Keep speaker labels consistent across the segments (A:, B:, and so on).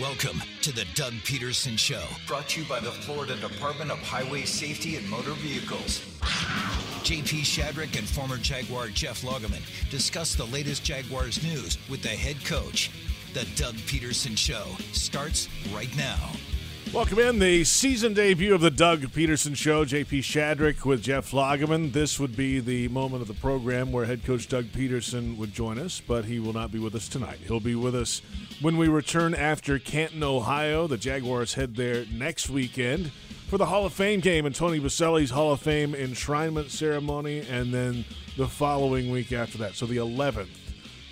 A: Welcome to the Doug Pederson Show, brought to you by the Florida Department of Highway Safety and Motor Vehicles. JP Shadrick and former Jaguar Jeff Lageman discuss the latest Jaguars news with the head coach. The Doug Pederson Show starts right now.
B: Welcome in the season debut of the Doug Pederson Show. JP Shadrick with Jeff Lageman. This would be the moment of the program where head coach Doug Pederson would join us, but he will not be with us tonight. He'll be with us when we return after Canton, Ohio. The Jaguars head there next weekend for the Hall of Fame game and Tony Boselli's Hall of Fame enshrinement ceremony, and then the following week after that. So the 11th.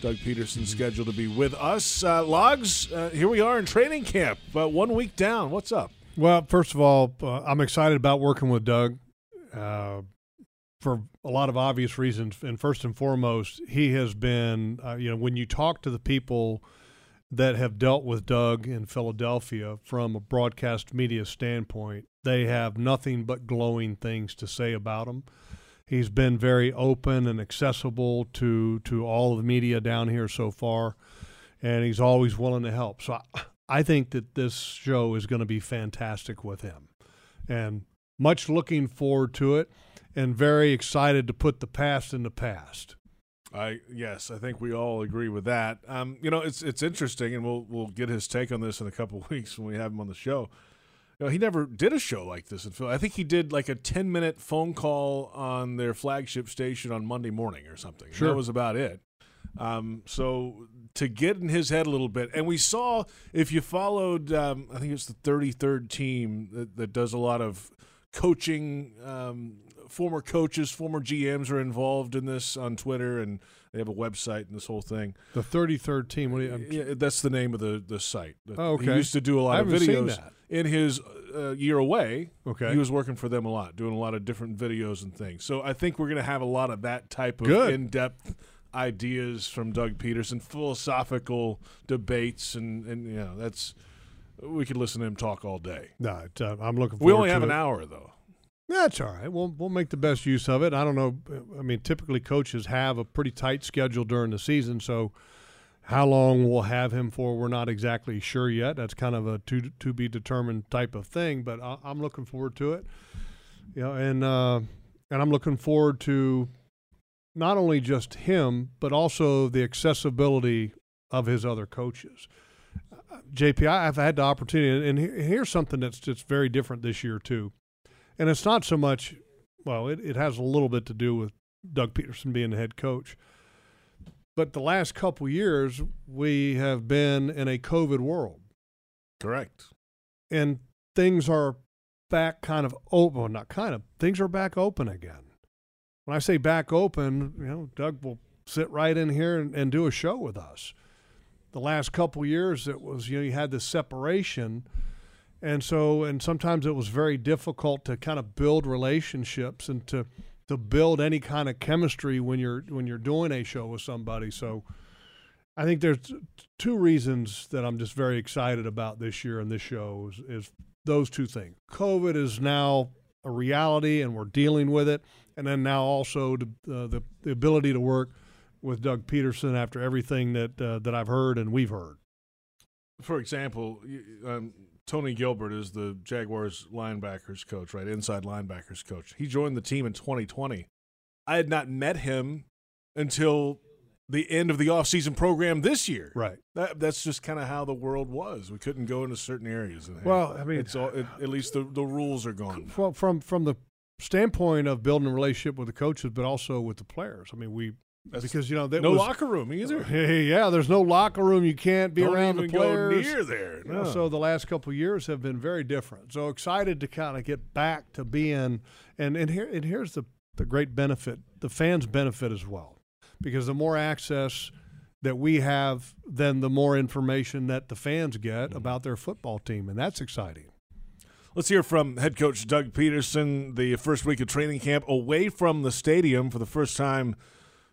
B: Doug Pederson scheduled to be with us. Uh, Logs, uh, here we are in training camp, uh, one week down. What's up?
C: Well, first of all, uh, I'm excited about working with Doug uh, for a lot of obvious reasons. And first and foremost, he has been, uh, you know, when you talk to the people that have dealt with Doug in Philadelphia from a broadcast media standpoint, they have nothing but glowing things to say about him. He's been very open and accessible to to all of the media down here so far, and he's always willing to help. So I, I think that this show is going to be fantastic with him, and much looking forward to it, and very excited to put the past in the past.
B: I yes, I think we all agree with that. Um, you know, it's it's interesting, and we'll we'll get his take on this in a couple weeks when we have him on the show. Know, he never did a show like this in Philly. I think he did like a ten minute phone call on their flagship station on Monday morning or something.
C: Sure.
B: that was about it. Um, so to get in his head a little bit, and we saw if you followed, um, I think it's the thirty third team that, that does a lot of coaching. Um, former coaches, former GMs are involved in this on Twitter, and they have a website and this whole thing.
C: The 33rd team. What do you,
B: Yeah, that's the name of the the site.
C: Oh,
B: He
C: okay.
B: used to do a lot
C: I
B: of videos
C: that.
B: In his uh, year away.
C: Okay.
B: he was working for them a lot, doing a lot of different videos and things. So I think we're going to have a lot of that type of
C: Good.
B: in depth ideas from Doug Pederson, philosophical debates, and and you know that's we could listen to him talk all day.
C: no, uh, I'm looking forward
B: We only have
C: it.
B: an hour though.
C: That's all right. We'll we'll make the best use of it. I don't know. I mean, typically coaches have a pretty tight schedule during the season, so how long we'll have him for, we're not exactly sure yet. That's kind of a to to be determined type of thing. But I, I'm looking forward to it. You know, and uh, and I'm looking forward to not only just him, but also the accessibility of his other coaches. Uh, JP, I've had the opportunity, and here's something that's just very different this year too and it's not so much well it, it has a little bit to do with doug pederson being the head coach but the last couple years we have been in a covid world.
B: Correct.
C: and things are back kind of open well, not kind of things are back open again. When i say back open you know doug will sit right in here and, and do a show with us. The last couple years it was you know you had this separation. And so and sometimes it was very difficult to kind of build relationships and to to build any kind of chemistry when you're when you're doing a show with somebody. So i think there's two reasons that i'm just very excited about this year and this show is, is those two things. Covid is now a reality and we're dealing with it. And then now also the uh, the, the ability to work with doug pederson after everything that uh, that i've heard and we've heard.
B: For example, um, Tony Gilbert is the Jaguars linebackers coach, right? Inside linebackers coach. He joined the team in 2020. I had not met him until the end of the offseason program this year.
C: right
B: That, that's just kind of how the world was. We couldn't go into certain areas. And,
C: Well, I mean-
B: it's all, it, at least the, the rules are gone.
C: from from from the standpoint of building a relationship with the coaches, but also with the players. I mean, we
B: That's-
C: because you know that
B: No
C: was,
B: locker room either.
C: Yeah, there's no locker room. You can't be
B: Don't
C: around the players.
B: go near there. No.
C: So the last couple of years have been very different. So excited to kind of get back to being and and here and here's the the great benefit. The fans benefit as well because the more access that we have, then the more information that the fans get
B: Mm-hmm.
C: about their football team, and that's exciting.
B: Let's hear from head coach Doug Pederson. The first week of training camp away from the stadium for the first time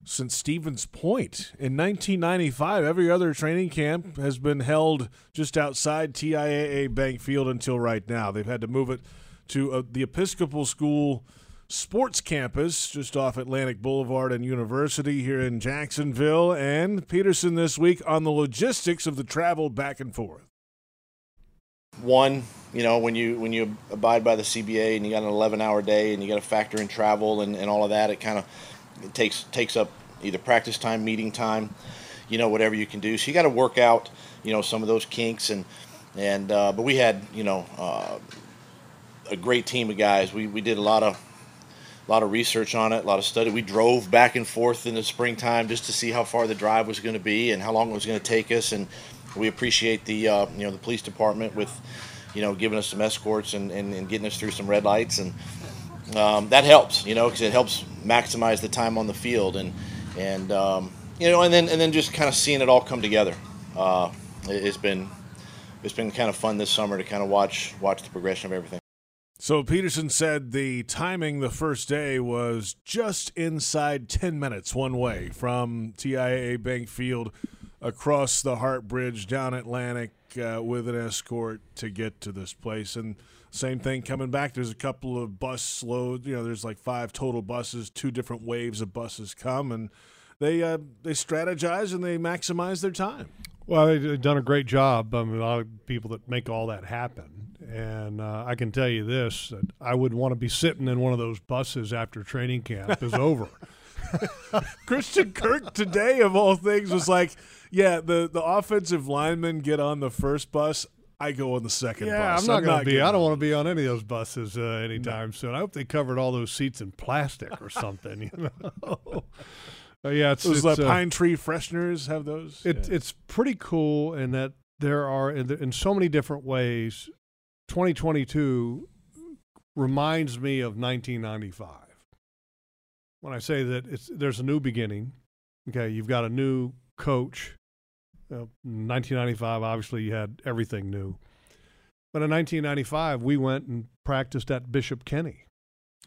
B: since Stevens Point in 1995. Every other training camp has been held just outside TIAA Bank Field until right now. They've had to move it to uh, the Episcopal School Sports Campus just off Atlantic Boulevard and University here in Jacksonville. And Pederson this week on the logistics of the travel back and forth.
D: One, you know, when you when you abide by the CBA and you got an 11-hour day and you got to factor in travel and, and all of that, it kind of it takes takes up either practice time, meeting time, you know, whatever you can do. So you got to work out, you know, some of those kinks and and uh, but we had, you know, uh, a great team of guys. We we did a lot of a lot of research on it, a lot of study. We drove back and forth in the springtime just to see how far the drive was going to be and how long it was going to take us. And we appreciate the uh, you know the police department with you know giving us some escorts and, and, and getting us through some red lights and um, that helps you know because it helps maximize the time on the field and and um, you know and then and then just kind of seeing it all come together. Uh, it's been it's been kind of fun this summer to kind of watch watch the progression of everything.
B: So Pederson said the timing the first day was just inside 10 minutes one way from TIAA Bank Field across the Hart Bridge down Atlantic uh, with an escort to get to this place. And same thing coming back. There's a couple of bus loads. You know, there's like five total buses. Two different waves of buses come, and they uh, they strategize and they maximize their time.
C: Well, they've done a great job. I mean, a lot of people that make all that happen. And uh, I can tell you this: that I would want to be sitting in one of those buses after training camp is over.
B: Christian Kirk today, of all things, was like, "Yeah, the the offensive linemen get on the first bus. I go on the second
C: yeah,
B: bus.
C: I'm not going to be. I don't want to be on any of those buses uh, anytime no. soon. I hope they covered all those seats in plastic or something. You know. Uh, yeah, it's
B: those
C: it's,
B: uh, pine tree fresheners have those.
C: It,
B: yeah.
C: It's pretty cool in that there are in, the, in so many different ways. 2022 reminds me of 1995. When I say that it's there's a new beginning. Okay, you've got a new coach. 1995, obviously, you had everything new. But in 1995, we went and practiced at Bishop Kenny.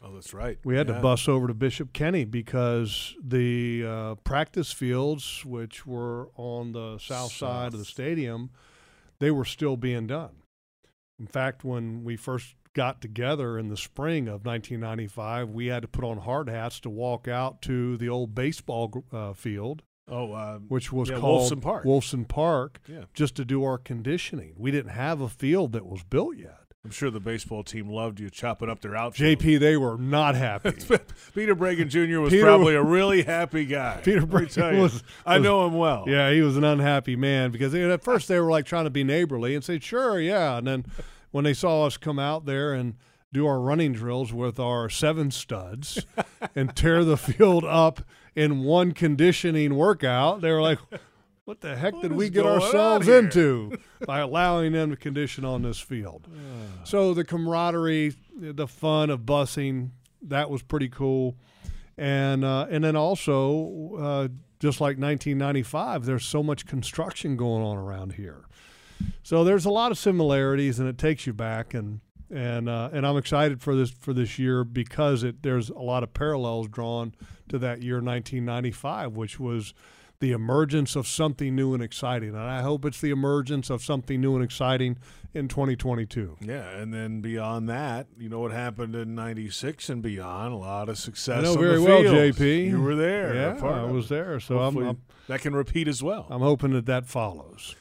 B: Oh, that's right.
C: We had
B: yeah.
C: to bus over to Bishop Kenny because the uh, practice fields, which were on the south, south side of the stadium, they were still being done. In fact, when we first got together in the spring of 1995, we had to put on hard hats to walk out to the old baseball uh, field.
B: Oh, uh,
C: which was
B: yeah,
C: called
B: Wolfson Park.
C: Wolfson Park,
B: yeah.
C: just to do our conditioning. We didn't have a field that was built yet.
B: I'm sure the baseball team loved you chopping up their outfield.
C: JP, they were not happy.
B: Peter Bragan Jr. was
C: Peter,
B: probably a really happy guy.
C: Peter Bregan was, was,
B: I know him well.
C: Yeah, he was an unhappy man because they, at first they were like trying to be neighborly and say, "Sure, yeah," and then when they saw us come out there and do our running drills with our seven studs and tear the field up in one conditioning workout, they were like, what the heck
B: what
C: did we get ourselves into by allowing them to condition on this field? so the camaraderie, the fun of busing, that was pretty cool. And uh, and then also, uh, just like 1995, there's so much construction going on around here. So there's a lot of similarities, and it takes you back. And and uh, and I'm excited for this for this year because it there's a lot of parallels drawn to that year 1995, which was the emergence of something new and exciting. And I hope it's the emergence of something new and exciting in 2022.
B: Yeah, and then beyond that, you know what happened in '96 and beyond. A lot of success.
C: I know very
B: the
C: well. JP.
B: You were there.
C: Yeah, I was there. So I'm, I'm,
B: that can repeat as well.
C: I'm hoping that that follows.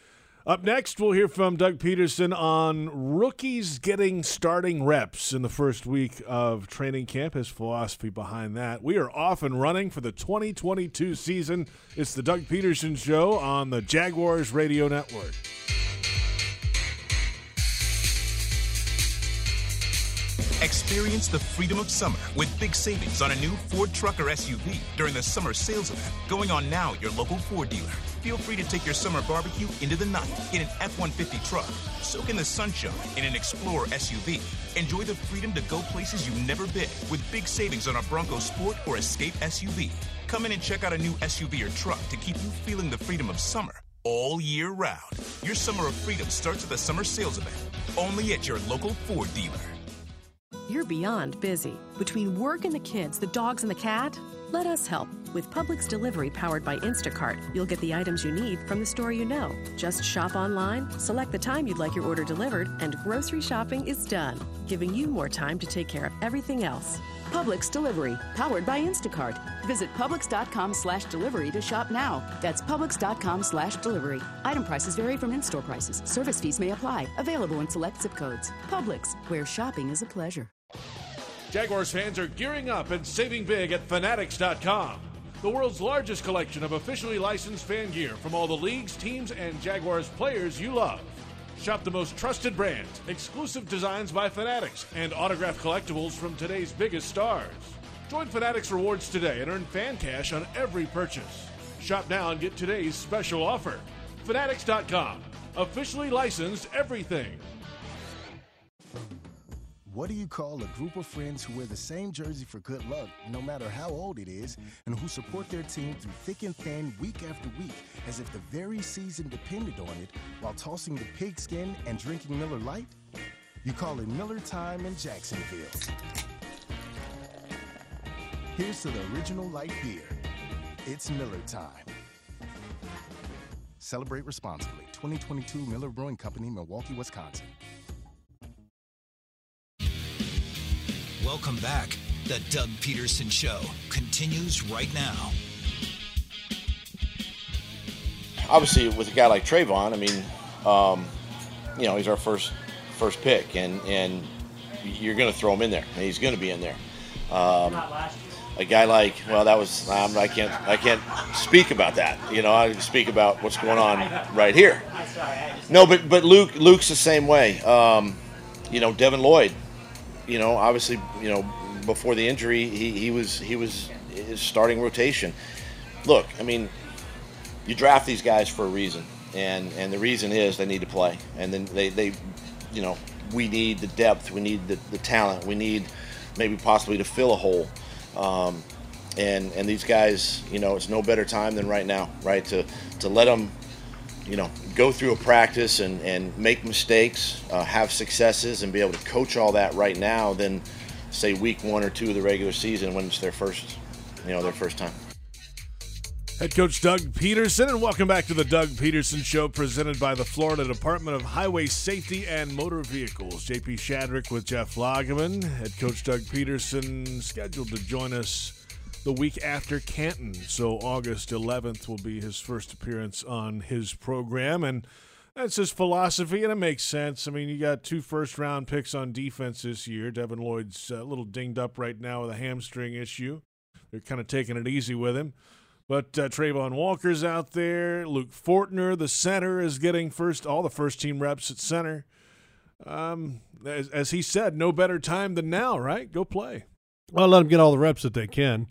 B: Up next, we'll hear from Doug Pederson on rookies getting starting reps in the first week of training camp, his philosophy behind that. We are off and running for the 2022 season. It's the Doug Pederson Show on the Jaguars Radio Network.
E: Experience the freedom of summer with big savings on a new Ford truck or SUV during the summer sales event going on now at your local Ford dealer. Feel free to take your summer barbecue into the night in an F 150 truck. Soak in the sunshine in an Explorer SUV. Enjoy the freedom to go places you've never been with big savings on a Bronco Sport or Escape SUV. Come in and check out a new SUV or truck to keep you feeling the freedom of summer all year round. Your summer of freedom starts at the summer sales event, only at your local Ford dealer.
F: You're beyond busy. Between work and the kids, the dogs and the cat, Let us help. With Publix delivery powered by Instacart, you'll get the items you need from the store you know. Just shop online, select the time you'd like your order delivered, and grocery shopping is done, giving you more time to take care of everything else.
G: Publix delivery, powered by Instacart. Visit Publix.com slash delivery to shop now. That's Publix.com slash delivery. Item prices vary from in-store prices. Service fees may apply. Available in select zip codes. Publix, where shopping is a pleasure.
B: Jaguars fans are gearing up and saving big at Fanatics.com. The world's largest collection of officially licensed fan gear from all the leagues, teams, and Jaguars players you love. Shop the most trusted brands, exclusive designs by Fanatics, and autographed collectibles from today's biggest stars. Join Fanatics Rewards today and earn fan cash on every purchase. Shop now and get today's special offer. Fanatics.com. Officially licensed everything.
H: What do you call a group of friends who wear the same jersey for good luck, no matter how old it is, and who support their team through thick and thin week after week as if the very season depended on it while tossing the pigskin and drinking Miller Lite? You call it Miller Time in Jacksonville. Here's to the original light beer. It's Miller Time. Celebrate responsibly. 2022 Miller Brewing Company, Milwaukee, Wisconsin.
A: Welcome back. The Doug Pederson Show continues right now.
D: Obviously, with a guy like Travon, I mean, um, you know, he's our first first pick, and and you're going to throw him in there, and he's going to be in there. Um, a guy like, well, that was um, I can't I can't speak about that. You know, I speak about what's going on right here. No, but but Luke Luke's the same way. Um, you know, Devin Lloyd. You know, obviously, you know, before the injury, he, he was he was his starting rotation. Look, I mean, you draft these guys for a reason, and and the reason is they need to play, and then they they, you know, we need the depth, we need the, the talent, we need maybe possibly to fill a hole. Um, and and these guys, you know, it's no better time than right now, right? To to let them, you know, go through a practice and and make mistakes, uh, have successes, and be able to coach all that right now than say week one or two of the regular season when it's their first, you know, their first time.
B: Head coach Doug Pederson, and welcome back to the Doug Pederson Show, presented by the Florida Department of Highway Safety and Motor Vehicles. JP Shadrick with Jeff Lageman. Head coach Doug Pederson scheduled to join us the week after Canton, so August 11th will be his first appearance on his program, and that's his philosophy, and it makes sense. I mean, you got two first round picks on defense this year. Devin Lloyd's a little dinged up right now with a hamstring issue. They're kind of taking it easy with him. But uh, Travon Walker's out there. Luke Fortner, the center, is getting first all the first team reps at center. Um, as, as, he said, no better time than now, right? Go play.
C: Well, let them get all the reps that they can.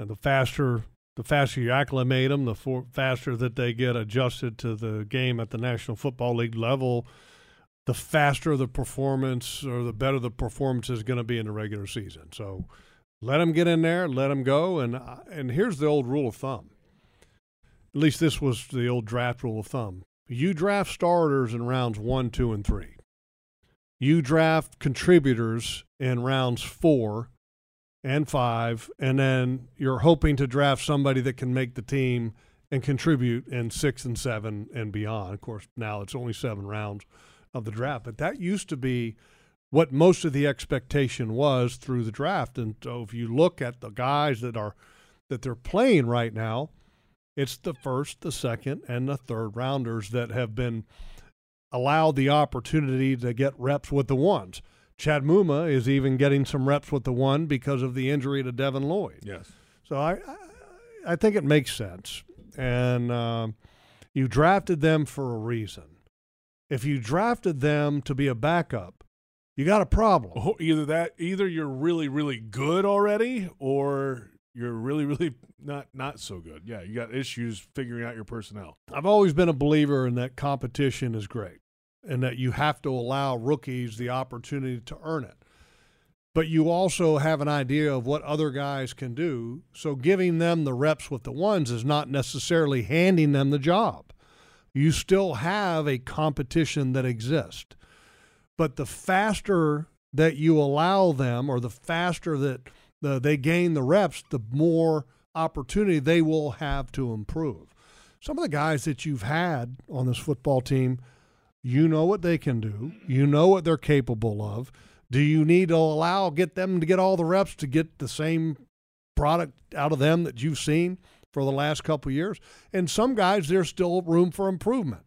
C: And the faster, the faster you acclimate them, the for, faster that they get adjusted to the game at the National Football League level, the faster the performance or the better the performance is going to be in the regular season. So let them get in there, let them go, and uh, and here's the old rule of thumb. At least this was the old draft rule of thumb. You draft starters in rounds one, two, and three. You draft contributors in rounds four and five, and then you're hoping to draft somebody that can make the team and contribute in six and seven and beyond. Of course, now it's only seven rounds of the draft, but that used to be what most of the expectation was through the draft. And so if you look at the guys that are that they're playing right now, it's the first, the second, and the third rounders that have been allowed the opportunity to get reps with the ones. Chad Muma is even getting some reps with the one because of the injury to Devin Lloyd.
B: Yes.
C: So I, I, I think it makes sense, and um, you drafted them for a reason. If you drafted them to be a backup, you got a problem.
B: Oh, either that, either you're really, really good already, or you're really, really not not so good. Yeah, you got issues figuring out your personnel.
C: I've always been a believer in that competition is great, and that you have to allow rookies the opportunity to earn it. But you also have an idea of what other guys can do. So giving them the reps with the ones is not necessarily handing them the job. You still have a competition that exists. But the faster that you allow them, or the faster that the they gain the reps, the more opportunity they will have to improve. Some of the guys that you've had on this football team, you know what they can do. You know what they're capable of. Do you need to allow get them to get all the reps to get the same product out of them that you've seen for the last couple years? And some guys there's still room for improvement.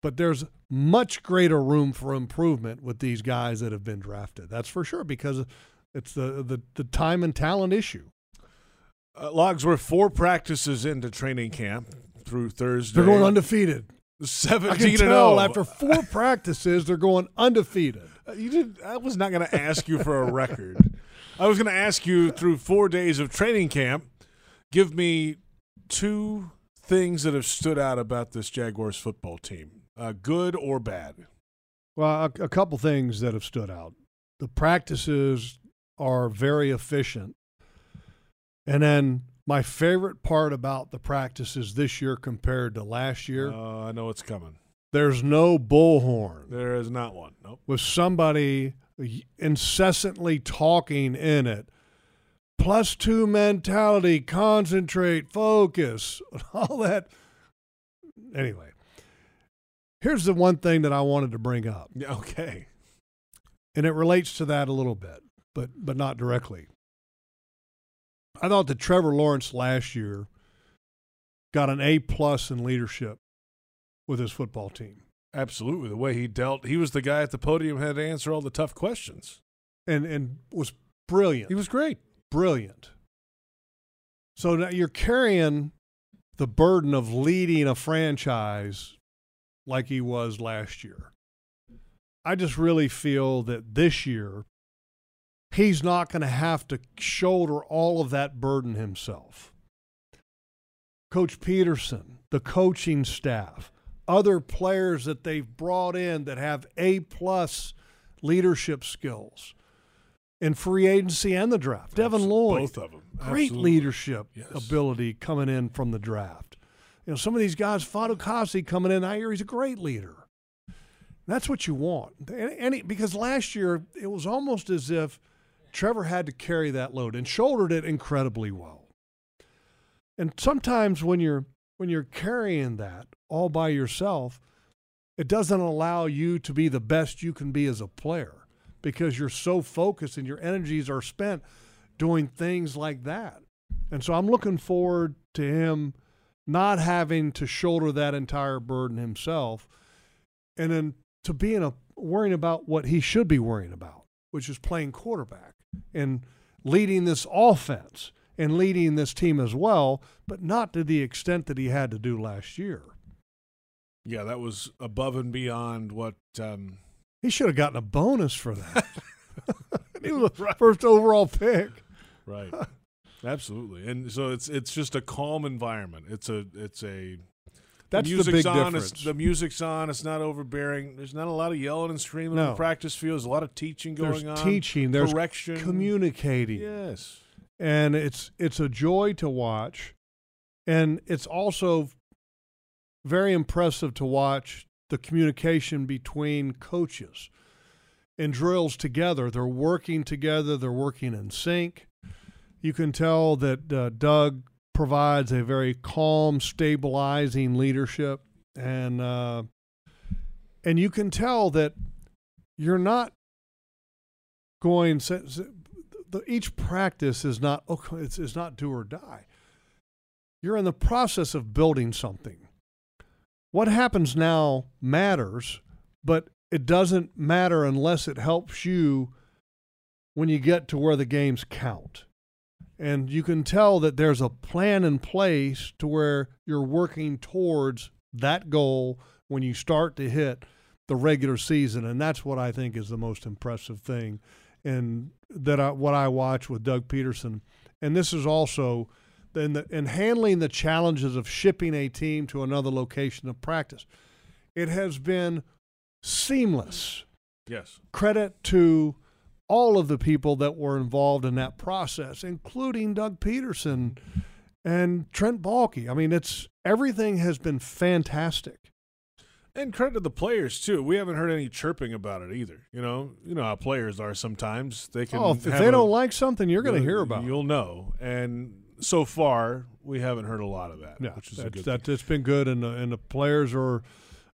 C: But there's much greater room for improvement with these guys that have been drafted. That's for sure because it's the the, the time and talent issue.
B: Uh, Logs were four practices into training camp through Thursday.
C: They're going undefeated. I
B: Seventeen
C: can
B: and
C: tell
B: zero
C: after four practices they're going undefeated.
B: Uh, You did. I was not going to ask you for a record. I was going to ask you through four days of training camp. Give me two things that have stood out about this Jaguars football team, uh, good or bad.
C: Well, a, a couple things that have stood out. The practices are very efficient. And then my favorite part about the practices this year compared to last year,
B: Uh, I know it's coming.
C: there's no bullhorn.
B: There is not one. Nope.
C: with somebody incessantly talking in it. Plus two mentality, concentrate, focus, all that. Anyway, here's the one thing that I wanted to bring up,
B: Yeah, Okay.
C: and it relates to that a little bit, but but not directly. I thought that Trevor Lawrence last year got an A plus in leadership with his football team.
B: Absolutely. The way he dealt, he was the guy at the podium had to answer all the tough questions.
C: and and was brilliant.
B: He was great.
C: brilliant. So now you're carrying the burden of leading a franchise like he was last year. I just really feel that this year he's not going to have to shoulder all of that burden himself. Coach Pederson, the coaching staff, other players that they've brought in that have A plus leadership skills in free agency and the draft. Devin
B: Abs-
C: Lloyd,
B: Both of them.
C: great
B: Absolutely.
C: leadership
B: Yes.
C: ability coming in from the draft. You know, some of these guys, Fatukasi coming in, I hear he's a great leader. That's what you want. And, and he- because last year it was almost as if Trevor had to carry that load and shouldered it incredibly well. And sometimes when you're when you're carrying that all by yourself, it doesn't allow you to be the best you can be as a player because you're so focused and your energies are spent doing things like that. And so I'm looking forward to him not having to shoulder that entire burden himself and then to being a worrying about what he should be worrying about, which is playing quarterback and leading this offense and leading this team as well, but not to the extent that he had to do last year.
B: Yeah, that was above and beyond what. Um,
C: He should have gotten a bonus for that. he was the first overall pick.
B: right. Absolutely, and so it's it's just a calm environment. It's a it's a
C: That's
B: the
C: the
B: music's
C: big
B: on.
C: difference.
B: It's, the music's on. It's not overbearing. There's not a lot of yelling and screaming on the practice field. There's a lot of teaching
C: there's
B: going on.
C: teaching, there's
B: correction,
C: communicating.
B: Yes,
C: and it's it's a joy to watch and it's also very impressive to watch the communication between coaches in drills together they're working together they're working in sync you can tell that uh, Doug provides a very calm stabilizing leadership and uh, and you can tell that you're not going each practice is not okay, it's, it's not do or die. You're in the process of building something. What happens now matters, but it doesn't matter unless it helps you when you get to where the games count. And you can tell that there's a plan in place to where you're working towards that goal when you start to hit the regular season. And that's what I think is the most impressive thing and that I, what I watch with Doug Pederson. And this is also in, the, in handling the challenges of shipping a team to another location of practice. It has been seamless.
B: yes.
C: Credit to all of the people that were involved in that process, including Doug Pederson and Trent Baalke. I mean, it's everything has been fantastic.
B: And credit to the players too. We haven't heard any chirping about it either. You know, you know how players are sometimes. They can.
C: Oh, if, they
B: a-
C: don't like something, you're going to hear about it.
B: You'll know. And so far, we haven't heard a lot of that,
C: Yeah,
B: which is a good.
C: that,
B: thing.
C: it's been good, and the, and the players are,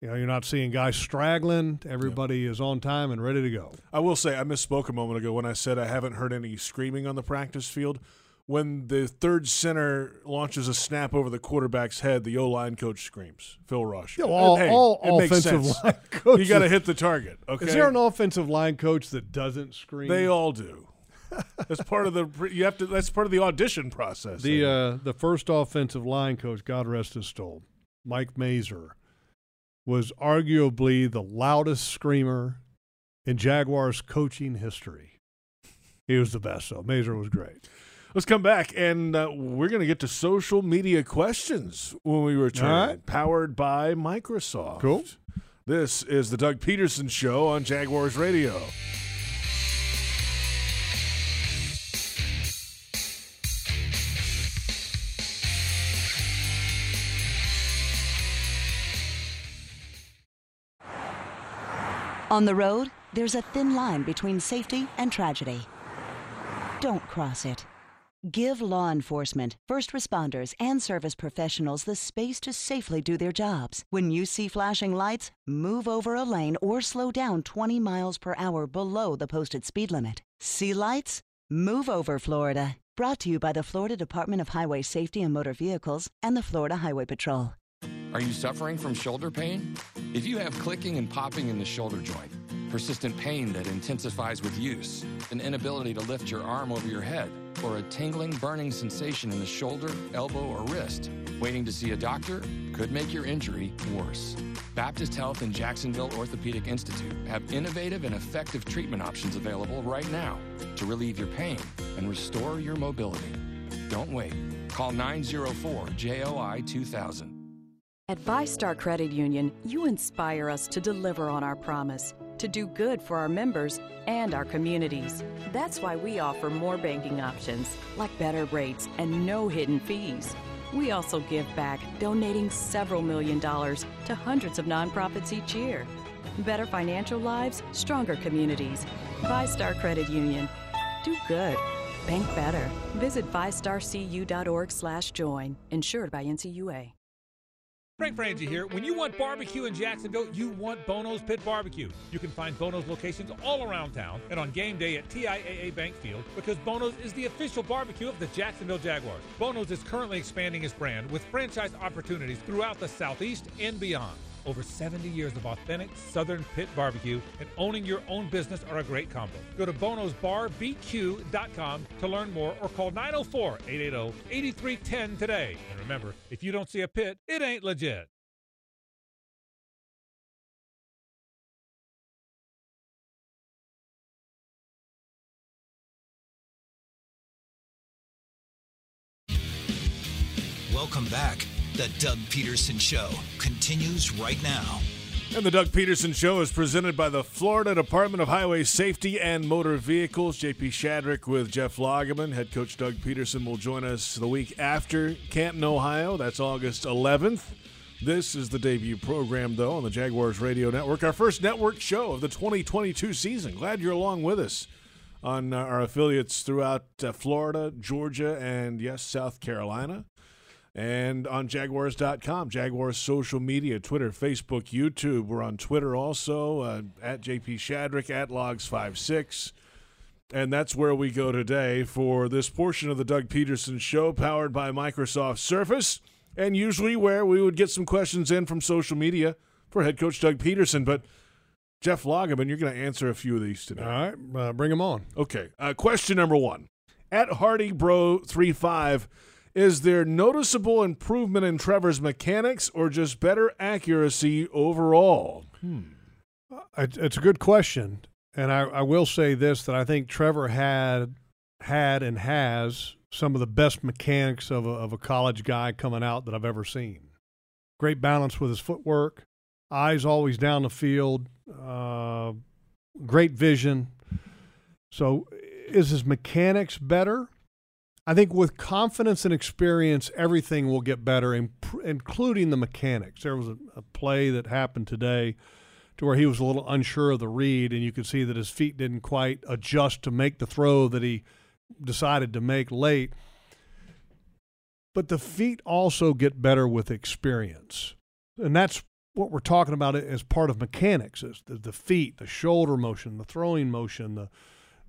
C: you know, you're not seeing guys straggling. Everybody is on time and ready to go.
B: I will say I misspoke a moment ago when I said I haven't heard any screaming on the practice field. When the third center launches a snap over the quarterback's head, the O line coach screams. Phil Rush.
C: Yeah, well, all-
B: Hey,
C: all
B: it makes
C: offensive
B: sense.
C: line coaches-
B: You got to hit the target. Okay.
C: Is there an offensive line coach that doesn't scream?
B: They all do. That's part of the. You have to. That's part of the audition process.
C: the uh, the first offensive line coach, God rest his soul, Mike Maser, was arguably the loudest screamer in Jaguars coaching history. He was the best, though. Maser was great.
B: Let's come back, and uh, we're going to get to social media questions when we return.
C: Right.
B: Powered by Microsoft.
C: Cool.
B: This is the Doug Pederson Show on Jaguars Radio.
I: On the road, there's a thin line between safety and tragedy. Don't cross it. Give law enforcement, first responders, and service professionals the space to safely do their jobs. When you see flashing lights, move over a lane or slow down 20 miles per hour below the posted speed limit. See lights? Move over, Florida. Brought to you by the Florida Department of Highway Safety and Motor Vehicles and the Florida Highway Patrol.
J: Are you suffering from shoulder pain? If you have clicking and popping in the shoulder joint, persistent pain that intensifies with use, an inability to lift your arm over your head, or a tingling, burning sensation in the shoulder, elbow, or wrist, waiting to see a doctor could make your injury worse. Baptist Health and Jacksonville Orthopedic Institute have innovative and effective treatment options available right now to relieve your pain and restore your mobility. Don't wait. Call 904 JOI 2000.
K: At VyStar Credit Union, you inspire us to deliver on our promise to do good for our members and our communities. That's why we offer more banking options, like better rates and no hidden fees. We also give back, donating several million dollars to hundreds of nonprofits each year. Better financial lives, stronger communities. VyStar Credit Union. Do good. Bank better. Visit vystarcu.org/join. Insured by NCUA.
L: Frank Frangie here. When you want barbecue in Jacksonville, you want Bono's Pit Barbecue. You can find Bono's locations all around town and on game day at TIAA Bank Field because Bono's is the official barbecue of the Jacksonville Jaguars. Bono's is currently expanding its brand with franchise opportunities throughout the Southeast and beyond. Over 70 years of authentic Southern pit barbecue and owning your own business are a great combo. Go to bonosbarbq.com to learn more or call 904 880 8310 today. And remember, if you don't see a pit, it ain't legit.
A: Welcome back. The Doug Pederson Show continues right now.
B: And the Doug Pederson Show is presented by the Florida Department of Highway Safety and Motor Vehicles. JP Shadrick with Jeff Lageman. Head coach Doug Pederson will join us the week after Canton, Ohio. That's August 11th. This is the debut program, though, on the Jaguars Radio Network. Our first network show of the 2022 season. Glad you're along with us on uh, our affiliates throughout uh, Florida, Georgia, and yes, South Carolina and on jaguars.com jaguars social media twitter facebook youtube we're on twitter also uh, at jp shadrick at logs56 and that's where we go today for this portion of the doug pederson show powered by microsoft surface and usually where we would get some questions in from social media for head coach doug pederson but jeff Lageman, you're going to answer a few of these today
C: All right, uh, bring them on.
B: Okay. Uh, question number one. At Hardy Bro 35, is there noticeable improvement in Trevor's mechanics or just better accuracy overall? Hmm.
C: It's a good question, and I, I will say this: that I think Trevor had had and has some of the best mechanics of a, of a college guy coming out that I've ever seen. Great balance with his footwork, eyes always down the field, uh, great vision. So, is his mechanics better? I think with confidence and experience, everything will get better, including the mechanics. There was a, a play that happened today to where he was a little unsure of the read, and you could see that his feet didn't quite adjust to make the throw that he decided to make late. But the feet also get better with experience. And that's what we're talking about as part of mechanics is the, the feet, the shoulder motion, the throwing motion, the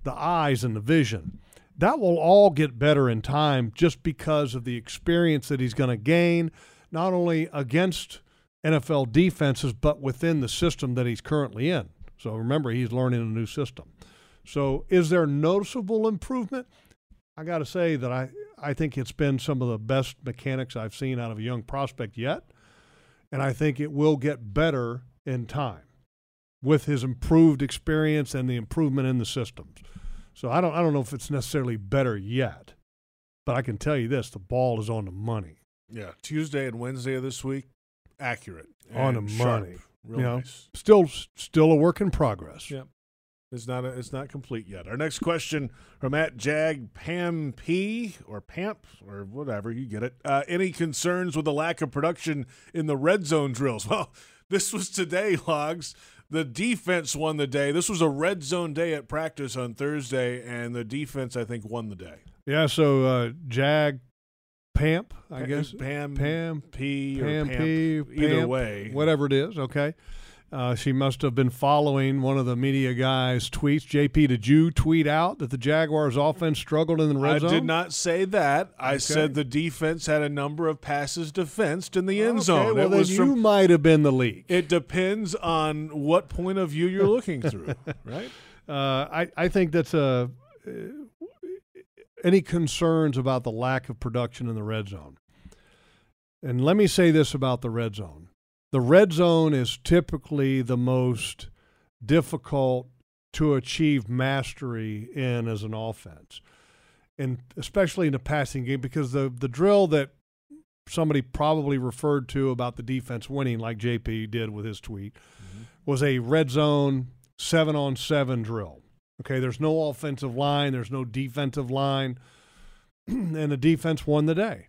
C: the eyes and the vision. That will all get better in time just because of the experience that he's going to gain, not only against NFL defenses, but within the system that he's currently in. So remember, he's learning a new system. So is there noticeable improvement? I got to say that I, I think it's been some of the best mechanics I've seen out of a young prospect yet. And I think it will get better in time with his improved experience and the improvement in the systems. So I don't I don't know if it's necessarily better yet, but I can tell you this: the ball is on the money.
B: Yeah, Tuesday and Wednesday of this week, accurate
C: on the money.
B: Real
C: you know,
B: nice.
C: still still a work in progress.
B: Yep. It's not a, it's not complete yet. Our next question from at Jag Pam P or Pamp or whatever you get it. Uh, any concerns with the lack of production in the red zone drills? Well, this was today, logs. The defense won the day. This was a red zone day at practice on Thursday, and the defense I think won the day.
C: Yeah. So uh, Jag Pamp, I guess
B: Pam
C: Pam
B: P or
C: Pam
B: Pamp,
C: P.
B: either
C: Pamp,
B: way.
C: whatever it is. Okay. Uh, she must have been following one of the media guys' tweets. JP, did you tweet out that the Jaguars' offense struggled in the red
B: I
C: zone?
B: I did not say that. I
C: Okay.
B: said the defense had a number of passes defensed in the end
C: Okay,
B: zone.
C: well,
B: it
C: then you
B: from
C: might have been the leak.
B: It depends on what point of view you're looking through, right?
C: Uh, I, I think that's a. Uh, any concerns about the lack of production in the red zone? And let me say this about the red zone the red zone is typically the most difficult to achieve mastery in as an offense, and especially in the passing game, because the, the drill that somebody probably referred to about the defense winning, like JP did with his tweet, mm-hmm. was a red zone seven on seven drill. Okay, there's no offensive line, there's no defensive line, and the defense won the day.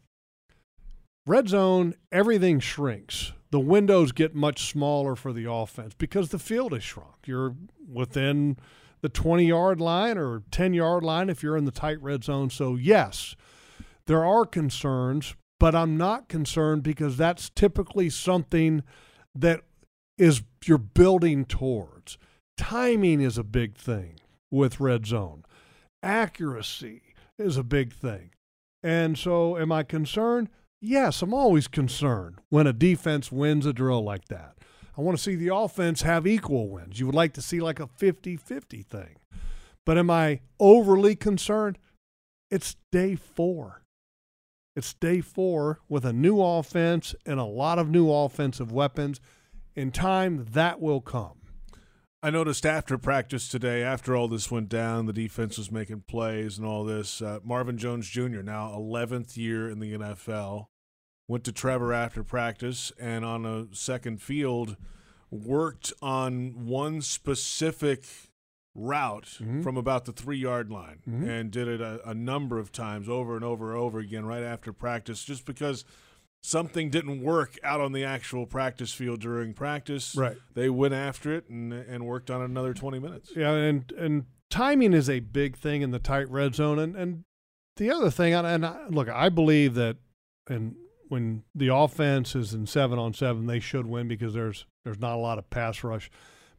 C: Red zone, everything shrinks. The windows get much smaller for the offense because the field is shrunk. You're within the 20 yard line or 10 yard line if you're in the tight red zone. So, yes, there are concerns, but I'm not concerned because that's typically something that is you're building towards. Timing is a big thing with red zone. Accuracy is a big thing. And so am I concerned? Yes, I'm always concerned when a defense wins a drill like that. I want to see the offense have equal wins. You would like to see like a 50 50 thing. But am I overly concerned? It's day four. It's day four with a new offense and a lot of new offensive weapons. In time, that will come.
B: I noticed after practice today, after all this went down, the defense was making plays and all this. Uh, Marvin Jones Jr., now 11th year in the NFL, went to Trevor after practice and on a second field worked on one specific route from about the three yard line
C: Mhm.
B: and did it a, a number of times over and over and over again right after practice just because something didn't work out on the actual practice field during practice
C: Right.
B: they went after it and and worked on another 20 minutes
C: Yeah, and and timing is a big thing in the tight red zone. And and the other thing, and, and I, look, I believe that, and when the offense is in seven on seven, they should win because there's there's not a lot of pass rush.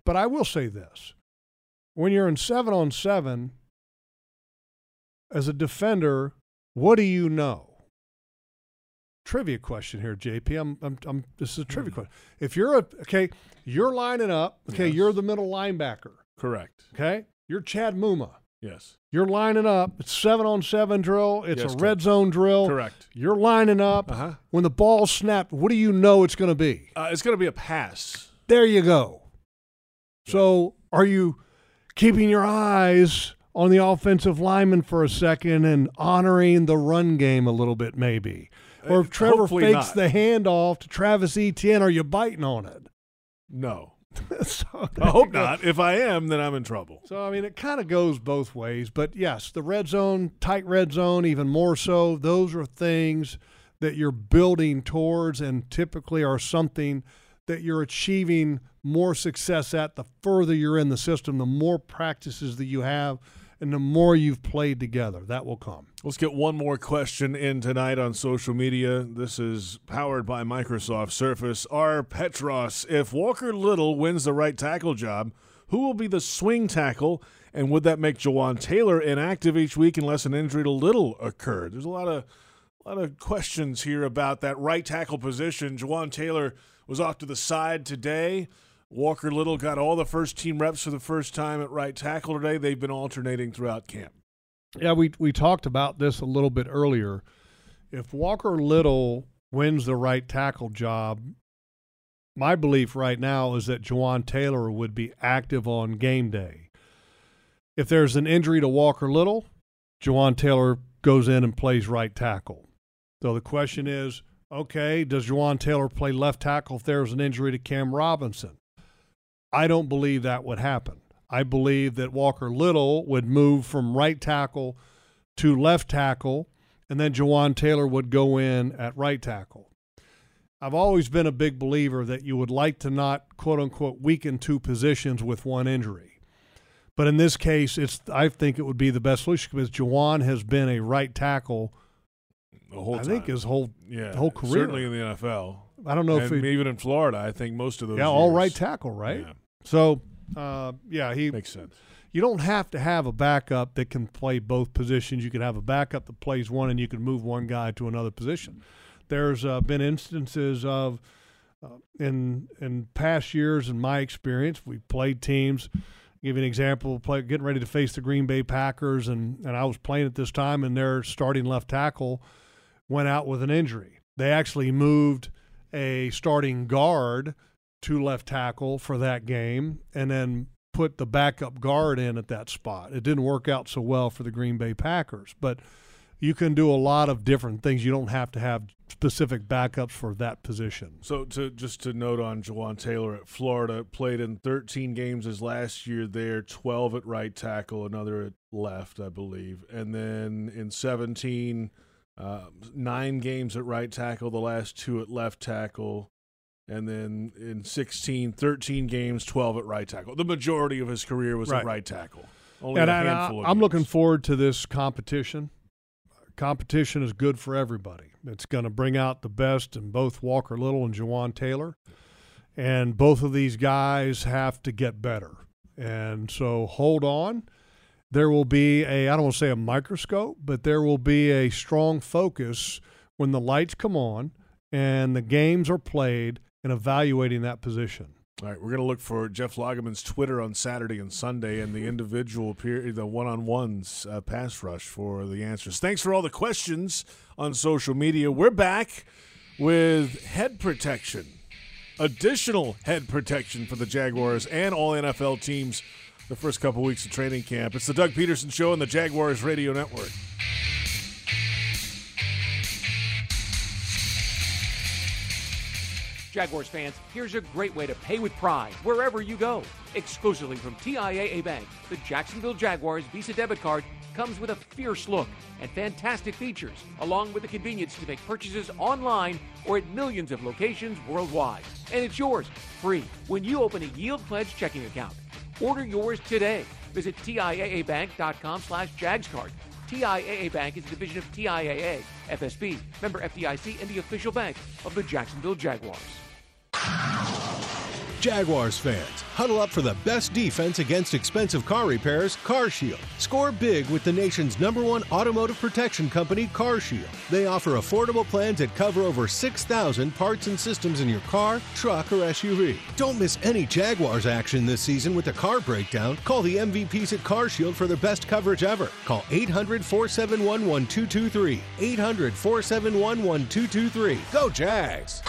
C: But I will say this: when you're in seven on seven, as a defender, what do you know? Trivia question here, JP. I'm, I'm, I'm this is a trivia hmm. question. If you're a okay, you're lining up. Okay,
B: Yes.
C: you're the middle linebacker.
B: correct
C: Okay, you're Chad Muma.
B: Yes
C: You're lining up. It's seven on seven drill. It's
B: Yes,
C: a
B: correct.
C: red zone drill.
B: correct
C: You're lining up.
B: uh-huh
C: When the ball's snapped, what do you know it's going to be?
B: uh, it's going to be a pass
C: There you go. So, are you keeping your eyes on the offensive lineman for a second and honoring the run game a little bit, maybe? Or if
B: Uh,
C: Trevor
B: hopefully
C: fakes
B: not.
C: the handoff to Travis Etienne, are you biting on it?
B: no
C: so
B: I hope not. If I am, then I'm in trouble.
C: So I mean, it kind of goes both ways. But yes, the red zone, tight red zone, even more so. Those are things that you're building towards, and typically are something that you're achieving more success at the further you're in the system, the more practices that you have, and the more you've played together. That will come.
B: Let's get one more question in tonight on social media. This is powered by Microsoft Surface. R. Petros, if Walker Little wins the right tackle job, who will be the swing tackle? And would that make Jawaan Taylor inactive each week unless an injury to Little occurred? There's a lot of a lot of questions here about that right tackle position. Jawaan Taylor was off to the side today. Walker Little got all the first team reps for the first time at right tackle today. They've been alternating throughout camp.
C: Yeah, we we talked about this a little bit earlier. If Walker Little wins the right tackle job, my belief right now is that Jawaan Taylor would be active on game day. If there's an injury to Walker Little, Jawaan Taylor goes in and plays right tackle. So the question is, okay, does Jawaan Taylor play left tackle if there's an injury to Cam Robinson? I don't believe that would happen. I believe that Walker Little would move from right tackle to left tackle, and then Jawaan Taylor would go in at right tackle. I've always been a big believer that you would like to not quote unquote weaken two positions with one injury. But in this case, it's I think it would be the best solution because Jawaan has been a right tackle
B: the whole
C: I think his whole
B: yeah,
C: whole career.
B: Certainly in the NFL.
C: I don't know if he-
B: even in Florida, I think most of those.
C: Yeah, all
B: years.
C: right tackle, right?
B: Yeah.
C: So, uh, yeah, he
B: makes sense.
C: You don't have to have a backup that can play both positions. You can have a backup that plays one, and you can move one guy to another position. There's uh, been instances of uh, in in past years, in my experience, we played teams. Give you an example: play, getting ready to face the Green Bay Packers, and and I was playing at this time, and their starting left tackle went out with an injury. They actually moved a starting guard to left tackle for that game, and then put the backup guard in at that spot. It didn't work out so well for the Green Bay Packers, but you can do a lot of different things. You don't have to have specific backups for that position.
B: So to just to note on Jawaan Taylor at Florida, played in 13 games his last year there, 12 at right tackle, another at left, I believe, and then in 17, uh, nine games at right tackle, the last two at left tackle. And then in 16, 13 games, 12 at right tackle. The majority of his career was
C: Right.
B: at right tackle. Only
C: and
B: a
C: I,
B: handful of
C: am looking forward to this competition. Competition is good for everybody. It's going to bring out the best in both Walker Little and Jawaan Taylor. And both of these guys have to get better. And so hold on. There will be a, I don't want to say a microscope, but there will be a strong focus when the lights come on and the games are played and evaluating that position.
B: All right, we're going to look for Jeff Lageman's Twitter on Saturday and Sunday and the individual, peer, the one-on-ones uh, pass rush for the answers. Thanks for all the questions on social media. We're back with head protection, additional head protection for the Jaguars and all NFL teams the first couple weeks of training camp. It's the Doug Pederson Show on the Jaguars Radio Network.
M: Jaguars fans, here's a great way to pay with pride wherever you go. Exclusively from TIAA Bank, the Jacksonville Jaguars Visa debit card comes with a fierce look and fantastic features, along with the convenience to make purchases online or at millions of locations worldwide. And it's yours free when you open a Yield Pledge checking account. Order yours today. Visit TIAABank.com slash JagsCard. TIAA Bank is a division of TIAA, FSB, member FDIC, and the official bank of the Jacksonville Jaguars.
N: Jaguars fans, huddle up for the best defense against expensive car repairs, CarShield. Score big with the nation's number one automotive protection company, CarShield. They offer affordable plans that cover over 6,000 parts and systems in your car, truck, or SUV. Don't miss any Jaguars action this season with a car breakdown. Call the MVPs at CarShield for their best coverage ever. Call 800 471 1223. 800 471 1223. Go, Jags!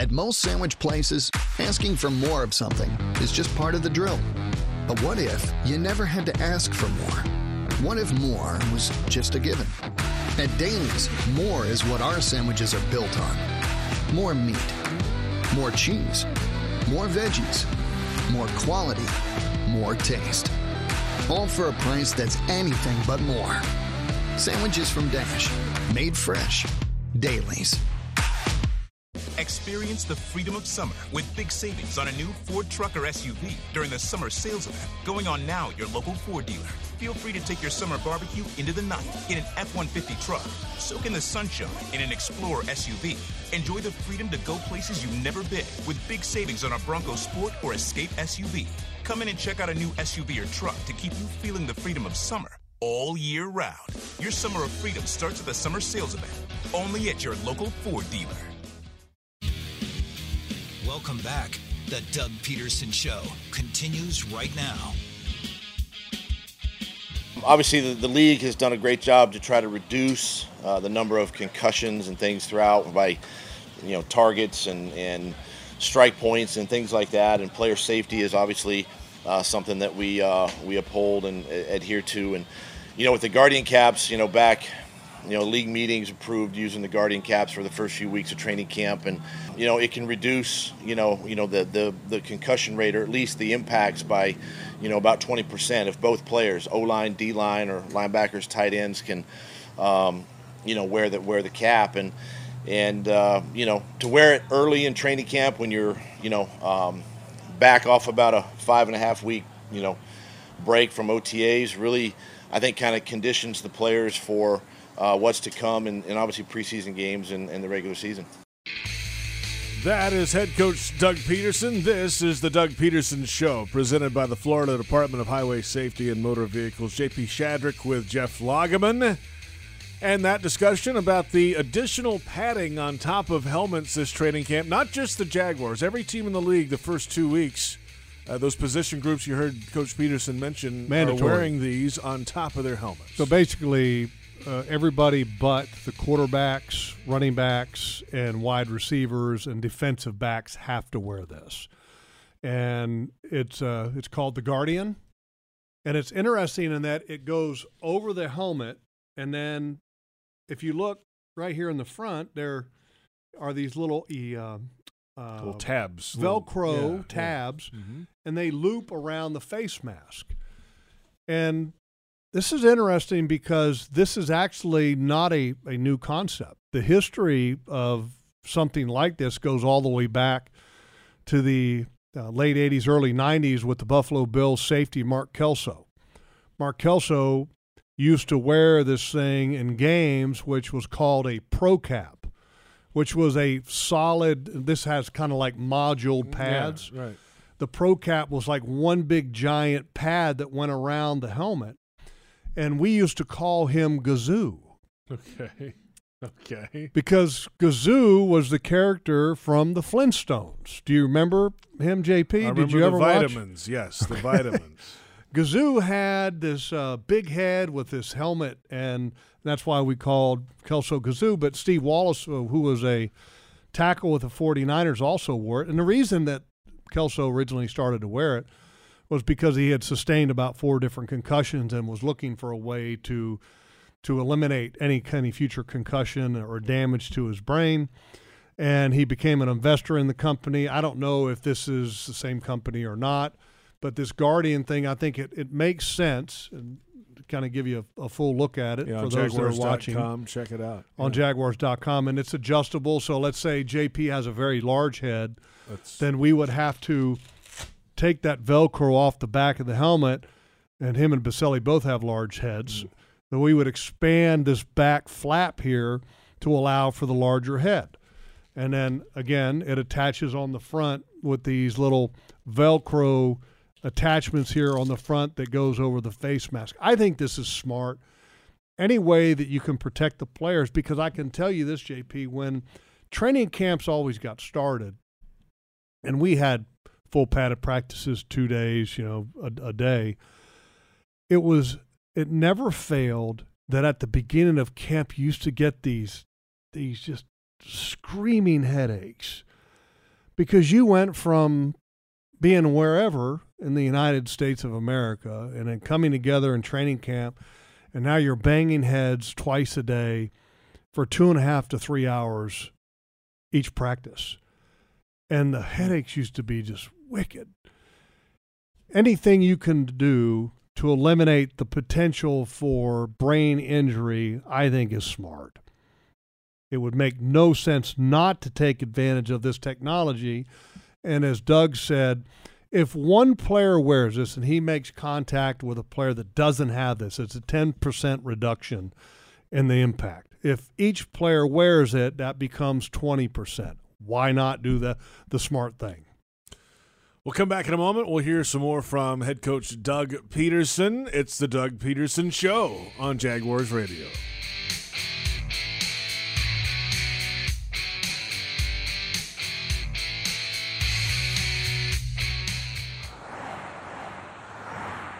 O: At most sandwich places, asking for more of something is just part of the drill. But what if you never had to ask for more? What if more was just a given? At Daly's, more is what our sandwiches are built on. More meat, more cheese, more veggies, more quality, more taste. All for a price that's anything but more. Sandwiches from Dash, made fresh, Dailies.
E: Experience the freedom of summer with big savings on a new Ford truck or SUV during the summer sales event going on now at your local Ford dealer. Feel free to take your summer barbecue into the night in an F 150 truck. Soak in the sunshine in an Explorer SUV. Enjoy the freedom to go places you've never been with big savings on a Bronco Sport or Escape SUV. Come in and check out a new SUV or truck to keep you feeling the freedom of summer all year round. Your summer of freedom starts at the summer sales event, only at your local Ford dealer.
A: Welcome back. The Doug Pederson Show continues right now.
D: Obviously, the, the league has done a great job to try to reduce uh, the number of concussions and things throughout by, you know, targets and, and strike points and things like that. And player safety is obviously uh, something that we uh, we uphold and adhere to. And you know, with the Guardian caps, you know, back you know, league meetings approved using the Guardian caps for the first few weeks of training camp, and you know, it can reduce, you know, you know the the, the concussion rate or at least the impacts by, you know, about 20% if both players, O line, D line, or linebackers, tight ends can, um, you know, wear the wear the cap. And and uh, you know to wear it early in training camp when you're you know um, back off about a five and a half week you know break from OTAs really I think kind of conditions the players for uh, what's to come, and, and, obviously preseason games and, and the regular season.
B: That is head coach Doug Pederson. This is the Doug Pederson Show, presented by the Florida Department of Highway Safety and Motor Vehicles. JP Shadrick with Jeff Lageman. And that discussion about the additional padding on top of helmets this training camp, not just the Jaguars, every team in the league the first two weeks. Uh, those position groups you heard Coach Pederson mention Mandatory. are wearing these on top of their helmets.
C: So basically, uh, everybody but the quarterbacks, running backs, and wide receivers and defensive backs have to wear this. And it's uh, it's called the Guardian, and it's interesting in that it goes over the helmet, and then if you look right here in the front, there are these little uh,
B: uh, little tabs,
C: Velcro
B: little, yeah,
C: tabs,
B: yeah. Mm-hmm.
C: and they loop around the face mask. And this is interesting because this is actually not a, a new concept. The history of something like this goes all the way back to the uh, late 80s, early 90s with the Buffalo Bills safety Mark Kelso. Mark Kelso used to wear this thing in games, which was called a pro cap, which was a solid, this has kind of like module pads.
B: Yeah, right.
C: The pro cap was like one big giant pad that went around the helmet and we used to call him Gazoo.
B: Okay. Okay.
C: Because Gazoo was the character from the Flintstones. Do you remember him, JP?
B: I
C: Did you ever
B: vitamins?
C: Watch?
B: Yes, the vitamins.
C: Gazoo had this uh, big head with this helmet, and that's why we called Kelso Gazoo. But Steve Wallace, uh, who was a tackle with the 49ers, also wore it. And the reason that Kelso originally started to wear it was because he had sustained about four different concussions and was looking for a way to to eliminate any kind of future concussion or damage to his brain. And he became an investor in the company. I don't know if this is the same company or not, but this Guardian thing, I think it, it makes sense. And kind of give you a, a, full look at it
B: yeah,
C: for those that are watching.
B: Com, check it out.
C: On
B: yeah.
C: jaguars.com. And it's adjustable. So let's say JP has a very large head, That's... then we would have to – take that Velcro off the back of the helmet, and him and Baselli both have large heads, mm. then we would expand this back flap here to allow for the larger head. And then again, it attaches on the front with these little Velcro attachments here on the front that goes over the face mask. I think this is smart. Any way that you can protect the players, because I can tell you this, JP, when training camps always got started, and we had full padded practices two days, you know, a, a day. It was it never failed that at the beginning of camp you used to get these these just screaming headaches because you went from being wherever in the United States of America and then coming together in training camp and now you're banging heads twice a day for two and a half to three hours each practice and the headaches used to be just wicked. Anything you can do to eliminate the potential for brain injury, I think, is smart. It would make no sense not to take advantage of this technology. And as Doug said, if one player wears this and he makes contact with a player that doesn't have this, it's a 10% reduction in the impact. If each player wears it, that becomes 20%. Why not do the, the smart thing?
B: We'll come back in a moment. We'll hear some more from head coach Doug Pederson. It's the Doug Pederson Show on Jaguars Radio.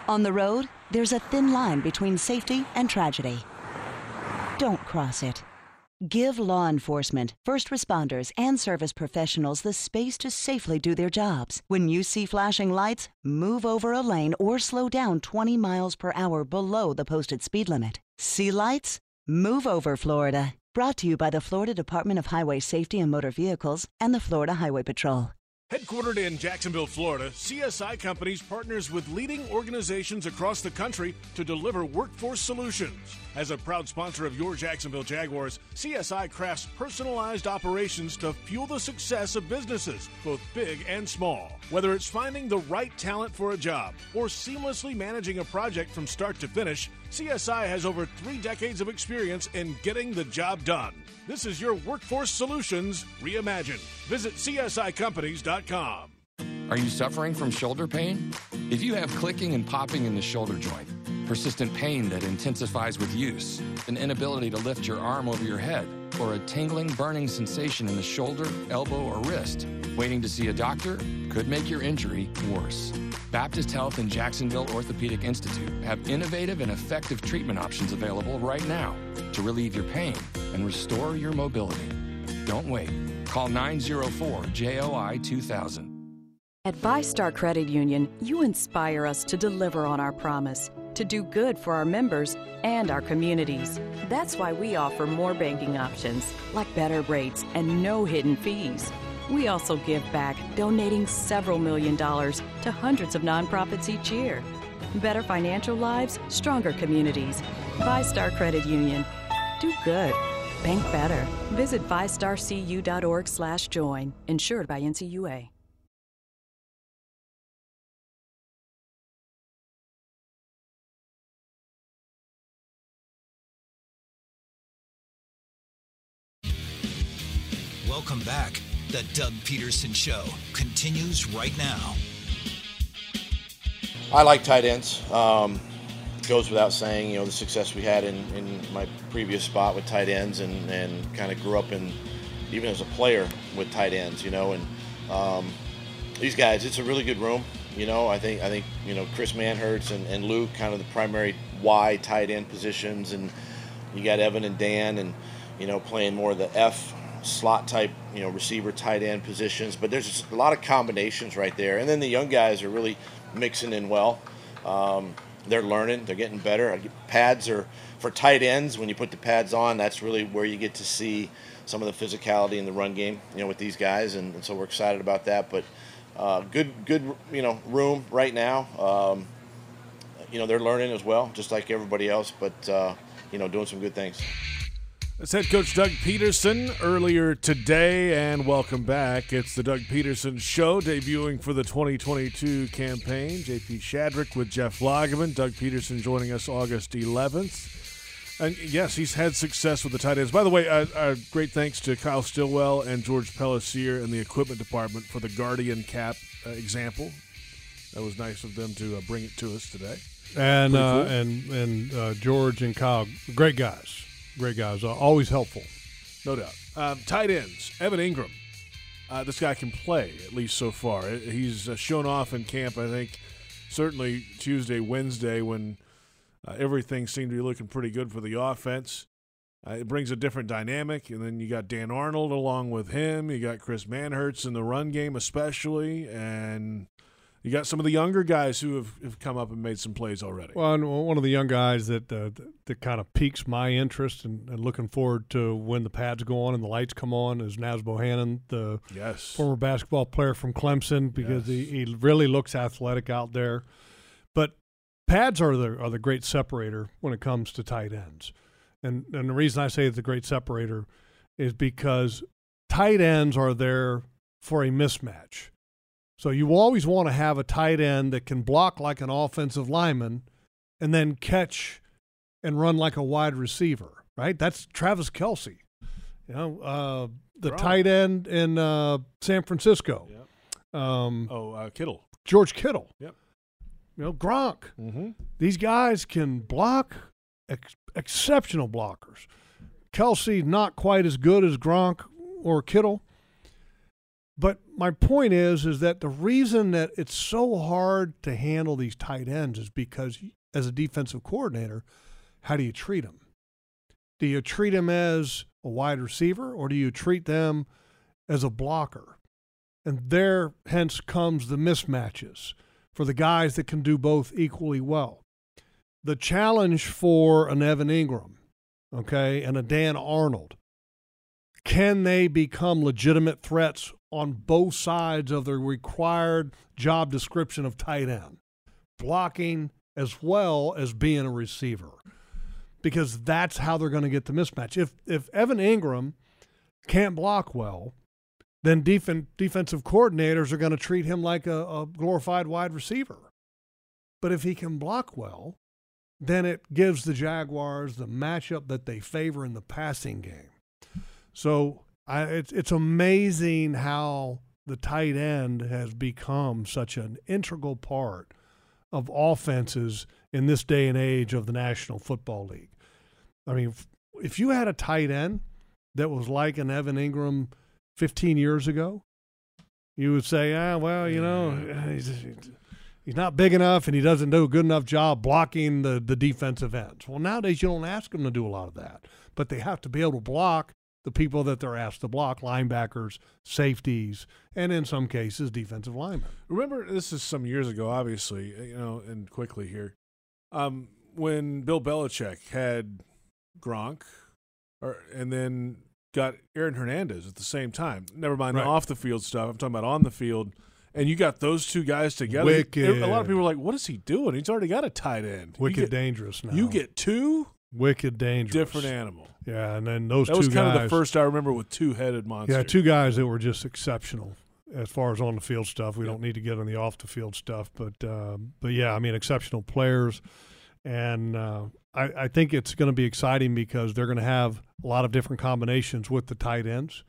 I: On the road, there's a thin line between safety and tragedy. Don't cross it. Give law enforcement, first responders, and service professionals the space to safely do their jobs. When you see flashing lights, move over a lane or slow down 20 miles per hour below the posted speed limit. See lights? Move over, Florida. Brought to you by the Florida Department of Highway Safety and Motor Vehicles and the Florida Highway Patrol.
B: Headquartered in Jacksonville, Florida, CSI Companies partners with leading organizations across the country to deliver workforce solutions. As a proud sponsor of your Jacksonville Jaguars, CSI crafts personalized operations to fuel the success of businesses, both big and small. Whether it's finding the right talent for a job or seamlessly managing a project from start to finish, CSI has over three decades of experience in getting the job done. This is your Workforce Solutions reimagined. Visit CSICompanies.com.
J: Are you suffering from shoulder pain? If you have clicking and popping in the shoulder joint, persistent pain that intensifies with use, an inability to lift your arm over your head, or a tingling, burning sensation in the shoulder, elbow, or wrist, waiting to see a doctor could make your injury worse. Baptist Health and Jacksonville Orthopedic Institute have innovative and effective treatment options available right now to relieve your pain and restore your mobility. Don't wait. Call 904 JOI 2000.
K: At VyStar Credit Union, you inspire us to deliver on our promise to do good for our members and our communities. That's why we offer more banking options, like better rates and no hidden fees. We also give back, donating several million dollars to hundreds of nonprofits each year. Better financial lives, stronger communities. VyStar Credit Union. Do good. Bank better. Visit vystarcu.org slash join. Insured by NCUA.
A: Welcome back. The Doug Pederson Show continues right now.
D: I like tight ends. Um, goes without saying, you know, the success we had in, in my previous spot with tight ends and, and kind of grew up in, even as a player with tight ends, you know, and um, these guys, it's a really good room. You know, I think, I think, you know, Chris Manhertz and, and Luke kind of the primary Y tight end positions. And you got Evan and Dan and, you know, playing more of the F slot type, you know, receiver tight end positions. But there's a lot of combinations right there. And then the young guys are really mixing in well. Um, they're learning. They're getting better. Pads are for tight ends. When you put the pads on, that's really where you get to see some of the physicality in the run game. You know, with these guys, and, and so we're excited about that. But uh, good, good, you know, room right now. Um, you know, they're learning as well, just like everybody else. But uh, you know, doing some good things.
B: That's head coach Doug Pederson earlier today, and welcome back. It's the Doug Pederson Show, debuting for the 2022 campaign. JP Shadrick with Jeff Lageman. Doug Pederson joining us August 11th. And yes, he's had success with the tight ends. By the way, uh, uh, great thanks to Kyle Stillwell and George Pellissier in the equipment department for the Guardian cap uh, example. That was nice of them to uh, bring it to us today.
C: And uh, cool. and and uh, George and Kyle, great guys great guys. Uh, always helpful.
B: No doubt. Um, tight ends, Evan Engram. Uh, this guy can play, at least so far. He's uh, shown off in camp, I think, certainly Tuesday, Wednesday, when uh, everything seemed to be looking pretty good for the offense. Uh, it brings a different dynamic, and then you got Dan Arnold along with him. You got Chris Manhertz in the run game, especially, and You got some of the younger guys who have, have come up and made some plays already.
C: Well, and one of the young guys that uh, that, kind of piques my interest and, and, looking forward to when the pads go on and the lights come on is Naz Bohannon, the
B: yes.
C: former basketball player from Clemson, because yes. he, he really looks athletic out there. But pads are the are the great separator when it comes to tight ends, and and the reason I say it's a great separator is because tight ends are there for a mismatch so you always want to have a tight end that can block like an offensive lineman and then catch and run like a wide receiver, right? That's Travis Kelce, You know, uh, the tight end in uh, San Francisco.
B: Yep. Um, oh, uh, Kittle.
C: George Kittle.
B: Yep.
C: You know, Gronk.
B: Mm-hmm.
C: These guys can block, ex- exceptional blockers. Kelce, not quite as good as Gronk or Kittle, but my point is, is that the reason that it's so hard to handle these tight ends is because, as a defensive coordinator, how do you treat them? Do you treat them as a wide receiver, or do you treat them as a blocker? And there, hence, comes the mismatches for the guys that can do both equally well. The challenge for an Evan Engram, okay, and a Dan Arnold can they become legitimate threats on both sides of the required job description of tight end, blocking as well as being a receiver, because that's how they're going to get the mismatch. If if Evan Engram can't block well, then def- defensive coordinators are going to treat him like a, a glorified wide receiver. But if he can block well, then it gives the Jaguars the matchup that they favor in the passing game. So I, it's it's amazing how the tight end has become such an integral part of offenses in this day and age of the National Football League. I mean, if you had a tight end that was like an Evan Engram 15 years ago, you would say, ah, well, you know, he's, he's not big enough and he doesn't do a good enough job blocking the, the defensive ends. Well, nowadays you don't ask them to do a lot of that, but they have to be able to block the people that they're asked to block linebackers, safeties, and in some cases, defensive linemen.
B: Remember, this is some years ago, obviously, you know, and quickly here. Um, when Bill Belichick had Gronk, or, and then got Aaron Hernandez at the same time. Never mind right. the off the field stuff. I'm talking about on the field. And you got those two guys together.
C: Wicked.
B: A lot of people are like, "What is he doing? He's already got a tight end.
C: Wicked
B: get,
C: dangerous now.
B: You get two.
C: Wicked dangerous.
B: Different animal.
C: Yeah, and then those
B: that
C: two
B: was kind
C: guys,
B: of the first I remember with two-headed monsters.
C: Yeah, two guys that were just exceptional as far as on the field stuff. We don't need to get on the off the field stuff, but uh, but yeah, I mean exceptional players, and uh, I, I think it's going to be exciting because they're going to have a lot of different combinations with the tight ends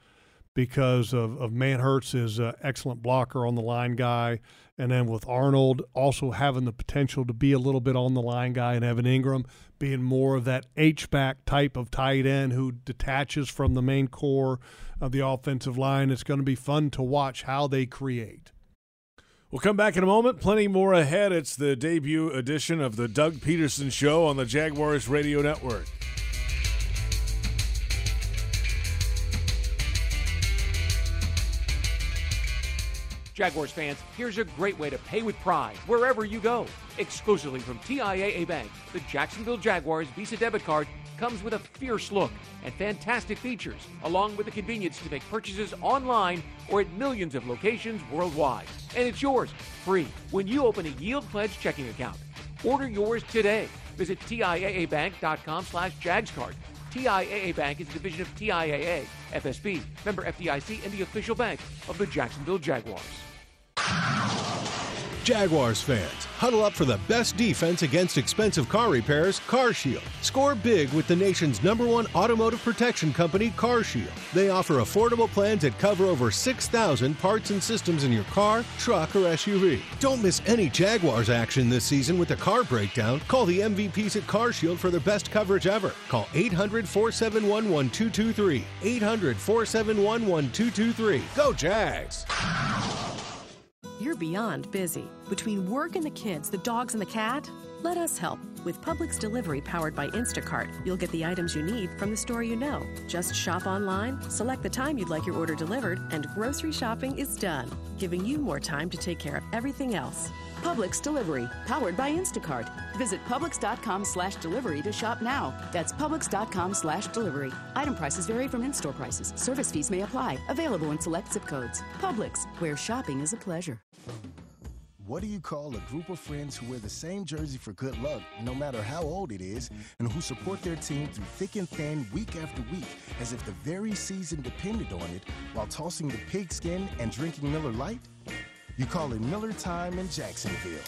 C: because of, of Manhertz is an excellent blocker on the line guy. And then with Arnold also having the potential to be a little bit on the line guy and Evan Engram being more of that H-back type of tight end who detaches from the main core of the offensive line. It's going to be fun to watch how they create.
B: We'll come back in a moment. Plenty more ahead. It's the debut edition of the Doug Pederson Show on the Jaguars Radio Network.
M: Jaguars fans, here's a great way to pay with pride wherever you go. Exclusively from TIAA Bank, the Jacksonville Jaguars Visa debit card comes with a fierce look and fantastic features, along with the convenience to make purchases online or at millions of locations worldwide. And it's yours, free, when you open a Yield Pledge checking account. Order yours today. Visit TIAABank.com slash JagsCard. TIAA Bank is a division of TIAA, FSB, member FDIC, and the official bank of the Jacksonville Jaguars.
N: Jaguars fans, huddle up for the best defense against expensive car repairs, CarShield. Score big with the nation's number one automotive protection company, CarShield. They offer affordable plans that cover over 6,000 parts and systems in your car, truck, or SUV. Don't miss any Jaguars action this season with a car breakdown. Call the MVPs at CarShield for their best coverage ever. Call 800 471 1223. 800 471 1223. Go, Jags!
F: You're beyond busy. Between work and the kids, the dogs and the cat, let us help. With Publix delivery powered by Instacart, you'll get the items you need from the store you know. Just shop online, select the time you'd like your order delivered, and grocery shopping is done, giving you more time to take care of everything else.
G: Publix Delivery, powered by Instacart. Visit Publix.com slash delivery to shop now. That's Publix.com slash delivery. Item prices vary from in-store prices. Service fees may apply. Available in select zip codes. Publix, where shopping is a pleasure.
H: What do you call a group of friends who wear the same jersey for good luck, no matter how old it is, and who support their team through thick and thin, week after week, as if the very season depended on it, while tossing the pigskin and drinking Miller Lite? You call it Miller Time in Jacksonville.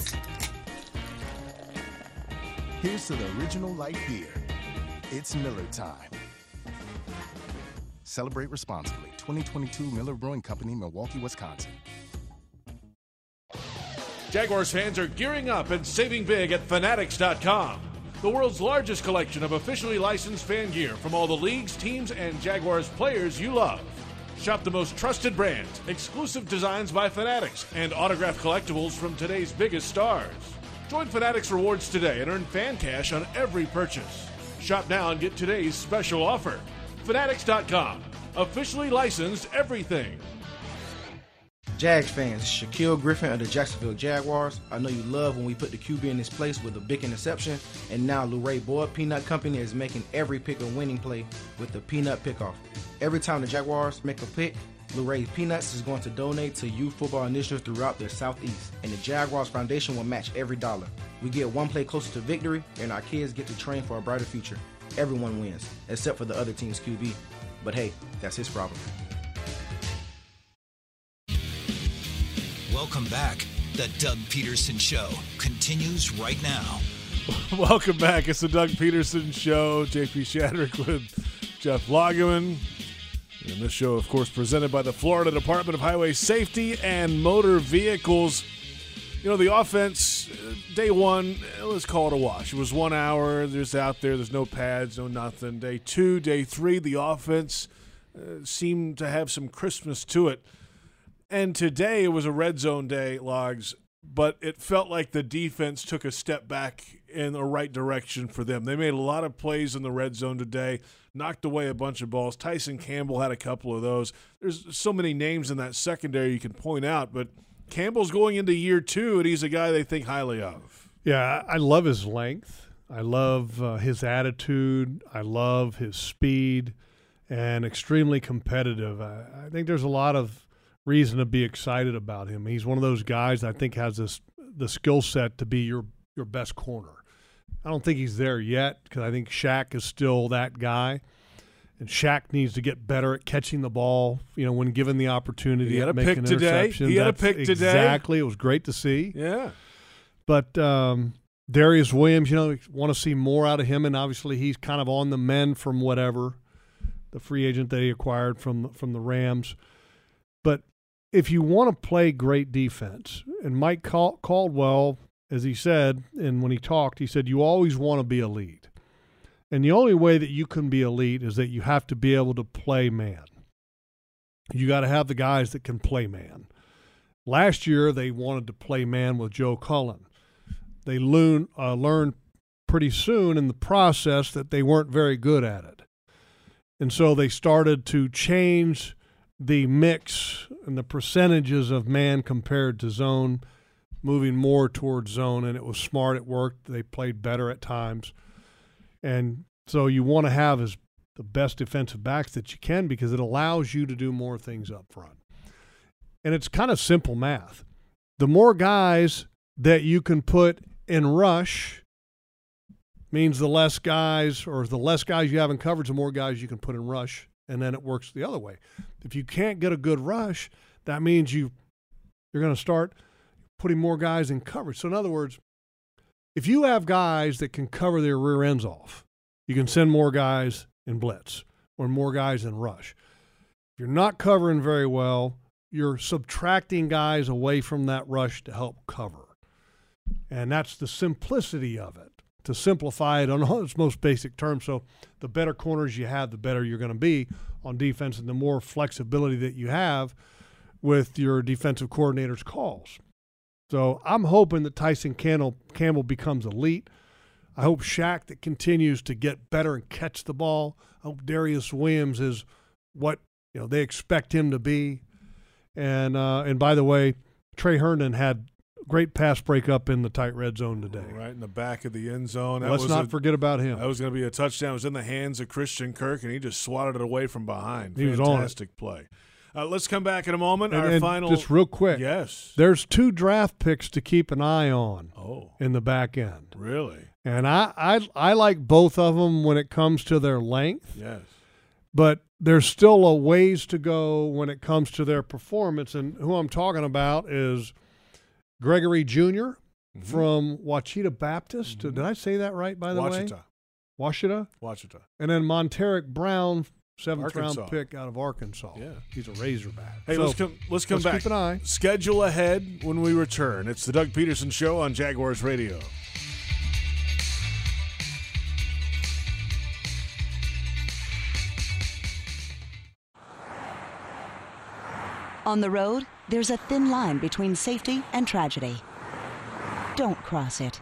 H: Here's to the original light beer. It's Miller Time. Celebrate responsibly. 2022 Miller Brewing Company, Milwaukee, Wisconsin.
B: Jaguars fans are gearing up and saving big at Fanatics.com, the world's largest collection of officially licensed fan gear from all the leagues, teams, and Jaguars players you love. Shop the most trusted brands, exclusive designs by Fanatics, and autographed collectibles from today's biggest stars. Join Fanatics Rewards today and earn fan cash on every purchase. Shop now and get today's special offer. Fanatics.com, officially licensed everything.
P: Jags fans, Shaquille Griffin of the Jacksonville Jaguars. I know you love when we put the QB in his place with a big interception, and now Luray Boyd Peanut Company is making every pick a winning play with the Peanut Pickoff. Every time the Jaguars make a pick, Luray Peanuts is going to donate to youth football initiatives throughout the Southeast, and the Jaguars Foundation will match every dollar. We get one play closer to victory, and our kids get to train for a brighter future. Everyone wins, except for the other team's QB. But hey, that's his problem.
A: Welcome back. The Doug Pederson Show continues right now.
B: Welcome back. It's the Doug Pederson Show. JP Shadrick with Jeff Lageman. And this show, of course, presented by the Florida Department of Highway Safety and Motor Vehicles. You know, the offense, uh, day one, let's call it a wash. It was one hour. There's out there. There's no pads, no nothing. Day two, day three, the offense uh, seemed to have some Christmas to it. And today it was a red zone day, logs, but it felt like the defense took a step back in the right direction for them. They made a lot of plays in the red zone today, knocked away a bunch of balls. Tyson Campbell had a couple of those. There's so many names in that secondary you can point out, but Campbell's going into year two, and he's a guy they think highly of.
C: Yeah, I love his length. I love uh, his attitude. I love his speed and extremely competitive. I, I think there's a lot of reason to be excited about him. He's one of those guys that I think has this the skill set to be your your best corner. I don't think he's there yet because I think Shaq is still that guy. And Shaq needs to get better at catching the ball, you know, when given the opportunity.
B: He had a pick today. He had a pick today.
C: Exactly. It was great to see.
B: Yeah.
C: But um, Darious Williams, you know, want to see more out of him, and obviously he's kind of on the mend from whatever the free agent that he acquired from from the Rams. But if you want to play great defense, and Mike Cal- Caldwell, as he said, and when he talked, he said you always want to be elite, and the only way that you can be elite is that you have to be able to play man. You got to have the guys that can play man. Last year they wanted to play man with Joe Cullen. They uh, learned pretty soon in the process that they weren't very good at it. And so they started to change the mix and the percentages of man compared to zone, moving more towards zone. And it was smart. It worked. They played better at times. And so you want to have as the best defensive backs that you can because it allows you to do more things up front. And it's kind of simple math. The more guys that you can put in rush means the less guys or the less guys you have in coverage, the more guys you can put in rush, and then it works the other way. If you can't get a good rush, that means you you're going to start putting more guys in coverage. So in other words, if you have guys that can cover their rear ends off, you can send more guys in blitz or more guys in rush. If you're not covering very well, you're subtracting guys away from that rush to help cover. And that's the simplicity of it, to simplify it on its most basic terms. So the better corners you have, the better you're going to be on defense and the more flexibility that you have with your defensive coordinator's calls. So I'm hoping that Tyson Campbell, Campbell becomes elite. I hope Shaq that continues to get better and catch the ball. I hope Darious Williams is what you know they expect him to be. And uh, and by the way, Tre Herndon had great pass breakup in the tight red zone today.
B: Right in the back of the end zone. That
C: Let's not
B: a-
C: forget about him.
B: That was going to be a touchdown. It was in the hands of Christian Kirk, and he just swatted it away from behind.
C: He was on it.
B: Fantastic play. Uh, let's come back in a moment.
C: And-
B: Our
C: and
B: final.
C: just real quick.
B: Yes.
C: There's two draft picks to keep an eye on.
B: Oh.
C: In the back end.
B: Really?
C: And I, I I like both of them when it comes to their length.
B: Yes.
C: But there's still a ways to go when it comes to their performance. And who I'm talking about is Gregory junior
B: Mm-hmm.
C: from Ouachita Baptist. Did I say that right, by the way?
B: Ouachita.
C: Ouachita?
B: Ouachita.
C: And then Montaric Brown, seventh
B: Arkansas.
C: round pick out of Arkansas.
B: Yeah.
C: He's a Razorback.
B: Hey,
C: So,
B: let's come. Let's come
C: let's
B: back.
C: Keep an eye.
B: Schedule ahead when we return. It's the Doug Pederson Show on Jaguars Radio.
I: On the road, there's a thin line between safety and tragedy. Don't cross it.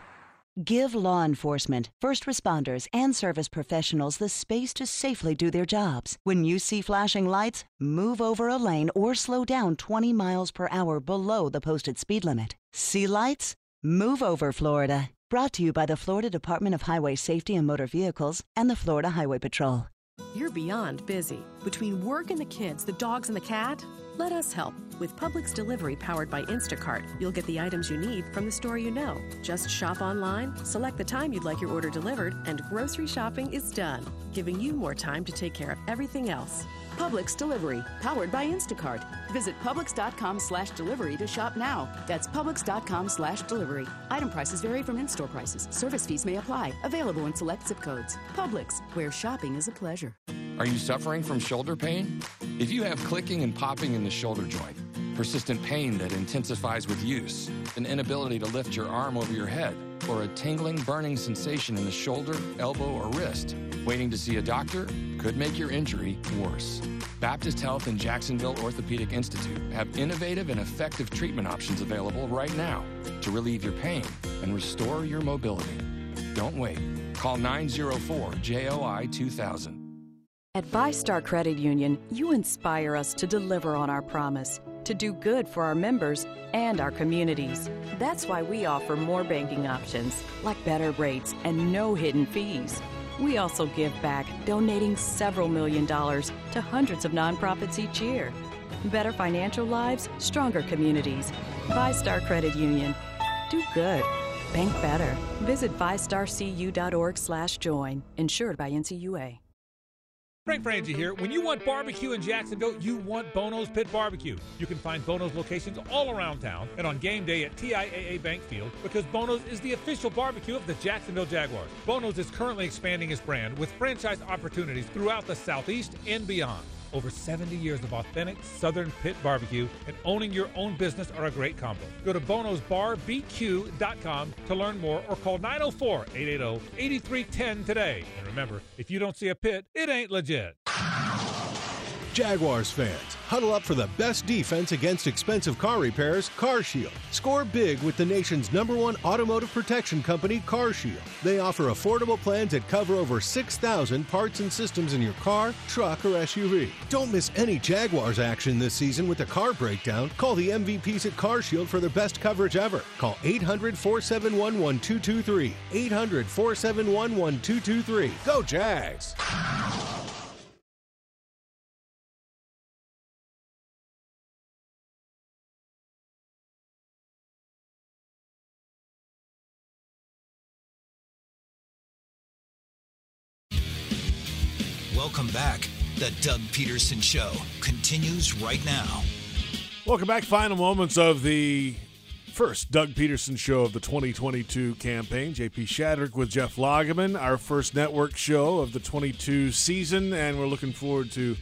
I: Give law enforcement, first responders, and service professionals the space to safely do their jobs. When you see flashing lights, move over a lane or slow down 20 miles per hour below the posted speed limit. See lights? Move over, Florida. Brought to you by the Florida Department of Highway Safety and Motor Vehicles and the Florida Highway Patrol.
F: You're beyond busy. Between work and the kids, the dogs and the cat, let us help. With Publix delivery powered by Instacart, you'll get the items you need from the store you know. Just shop online, select the time you'd like your order delivered, and grocery shopping is done, giving you more time to take care of everything else.
G: Publix delivery, powered by Instacart. Visit Publix.com slash delivery to shop now. That's Publix.com slash delivery. Item prices vary from in-store prices. Service fees may apply. Available in select zip codes. Publix, where shopping is a pleasure.
J: Are you suffering from shoulder pain? If you have clicking and popping in the shoulder joint, persistent pain that intensifies with use, an inability to lift your arm over your head, or a tingling, burning sensation in the shoulder, elbow, or wrist, waiting to see a doctor could make your injury worse. Baptist Health and Jacksonville Orthopedic Institute have innovative and effective treatment options available right now to relieve your pain and restore your mobility. Don't wait. Call 904 JOI 2000.
K: At VyStar Credit Union, you inspire us to deliver on our promise to do good for our members and our communities. That's why we offer more banking options, like better rates and no hidden fees. We also give back, donating several million dollars to hundreds of nonprofits each year. Better financial lives, stronger communities. VyStar Credit Union. Do good. Bank better. Visit vystarcu.org/join. Insured by NCUA.
L: Frank Frangie here. When you want barbecue in Jacksonville, you want Bono's Pit Barbecue. You can find Bono's locations all around town and on game day at TIAA Bank Field because Bono's is the official barbecue of the Jacksonville Jaguars. Bono's is currently expanding its brand with franchise opportunities throughout the Southeast and beyond. Over 70 years of authentic Southern pit barbecue and owning your own business are a great combo. Go to bonosbarbq.com to learn more or call 904 880 8310 today. And remember, if you don't see a pit, it ain't legit.
N: Jaguars fans, huddle up for the best defense against expensive car repairs, CarShield. Score big with the nation's number one automotive protection company, CarShield. They offer affordable plans that cover over 6,000 parts and systems in your car, truck, or SUV. Don't miss any Jaguars action this season with a car breakdown. Call the MVPs at CarShield for their best coverage ever. Call 800 471 1223. 800 471 1223. Go, Jags!
A: Welcome back. The Doug Pederson Show continues right now.
B: Welcome back. Final moments of the first Doug Pederson show of the 2022 campaign. JP Shadrick with Jeff Lageman, our first network show of the 22 season, and we're looking forward to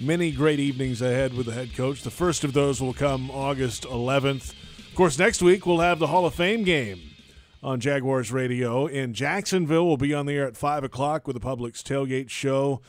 B: many great evenings ahead with the head coach. The first of those will come August 11th. Of course, next week we'll have the Hall of Fame game on Jaguars Radio in Jacksonville. We'll be on the air at 5 o'clock with the Publix Tailgate Show.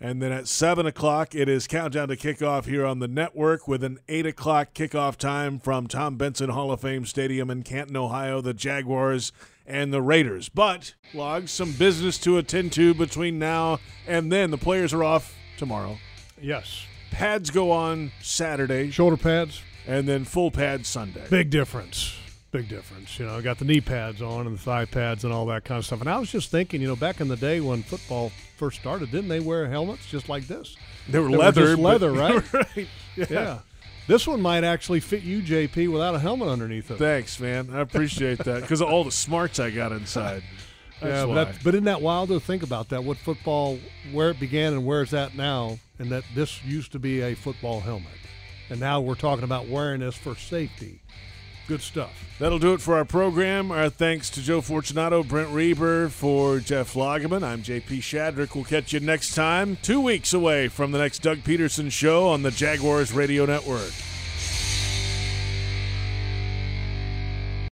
B: And then at 7 o'clock, it is countdown to kickoff here on the network with an 8 o'clock kickoff time from Tom Benson Hall of Fame Stadium in Canton, Ohio. The Jaguars and the Raiders. But, Logs, some business to attend to between now and then. The players are off tomorrow.
C: Yes.
B: Pads go on Saturday.
C: Shoulder pads.
B: And then full pads Sunday.
C: Big difference. Big difference. You know, I got the knee pads on and the thigh pads and all that kind of stuff. And I was just thinking, you know, back in the day when football first started, didn't they wear helmets just like this?
B: They were leather.
C: Were leather, right?
B: right.
C: Yeah. yeah. This one might actually fit you, JP, without a helmet underneath it.
B: Thanks, man. I appreciate that because of all the smarts I got inside.
C: yeah, but, but, isn't that wild to think about that? What football, where it began and where it's at now, and that this used to be a football helmet. And now we're talking about wearing this for safety. Good stuff.
B: That'll do it for our program. Our thanks to Joe Fortunato, Brent Reber, for Jeff Lageman. I'm JP Shadrick. We'll catch you next time, two weeks away from the next Doug Pederson show on the Jaguars Radio Network.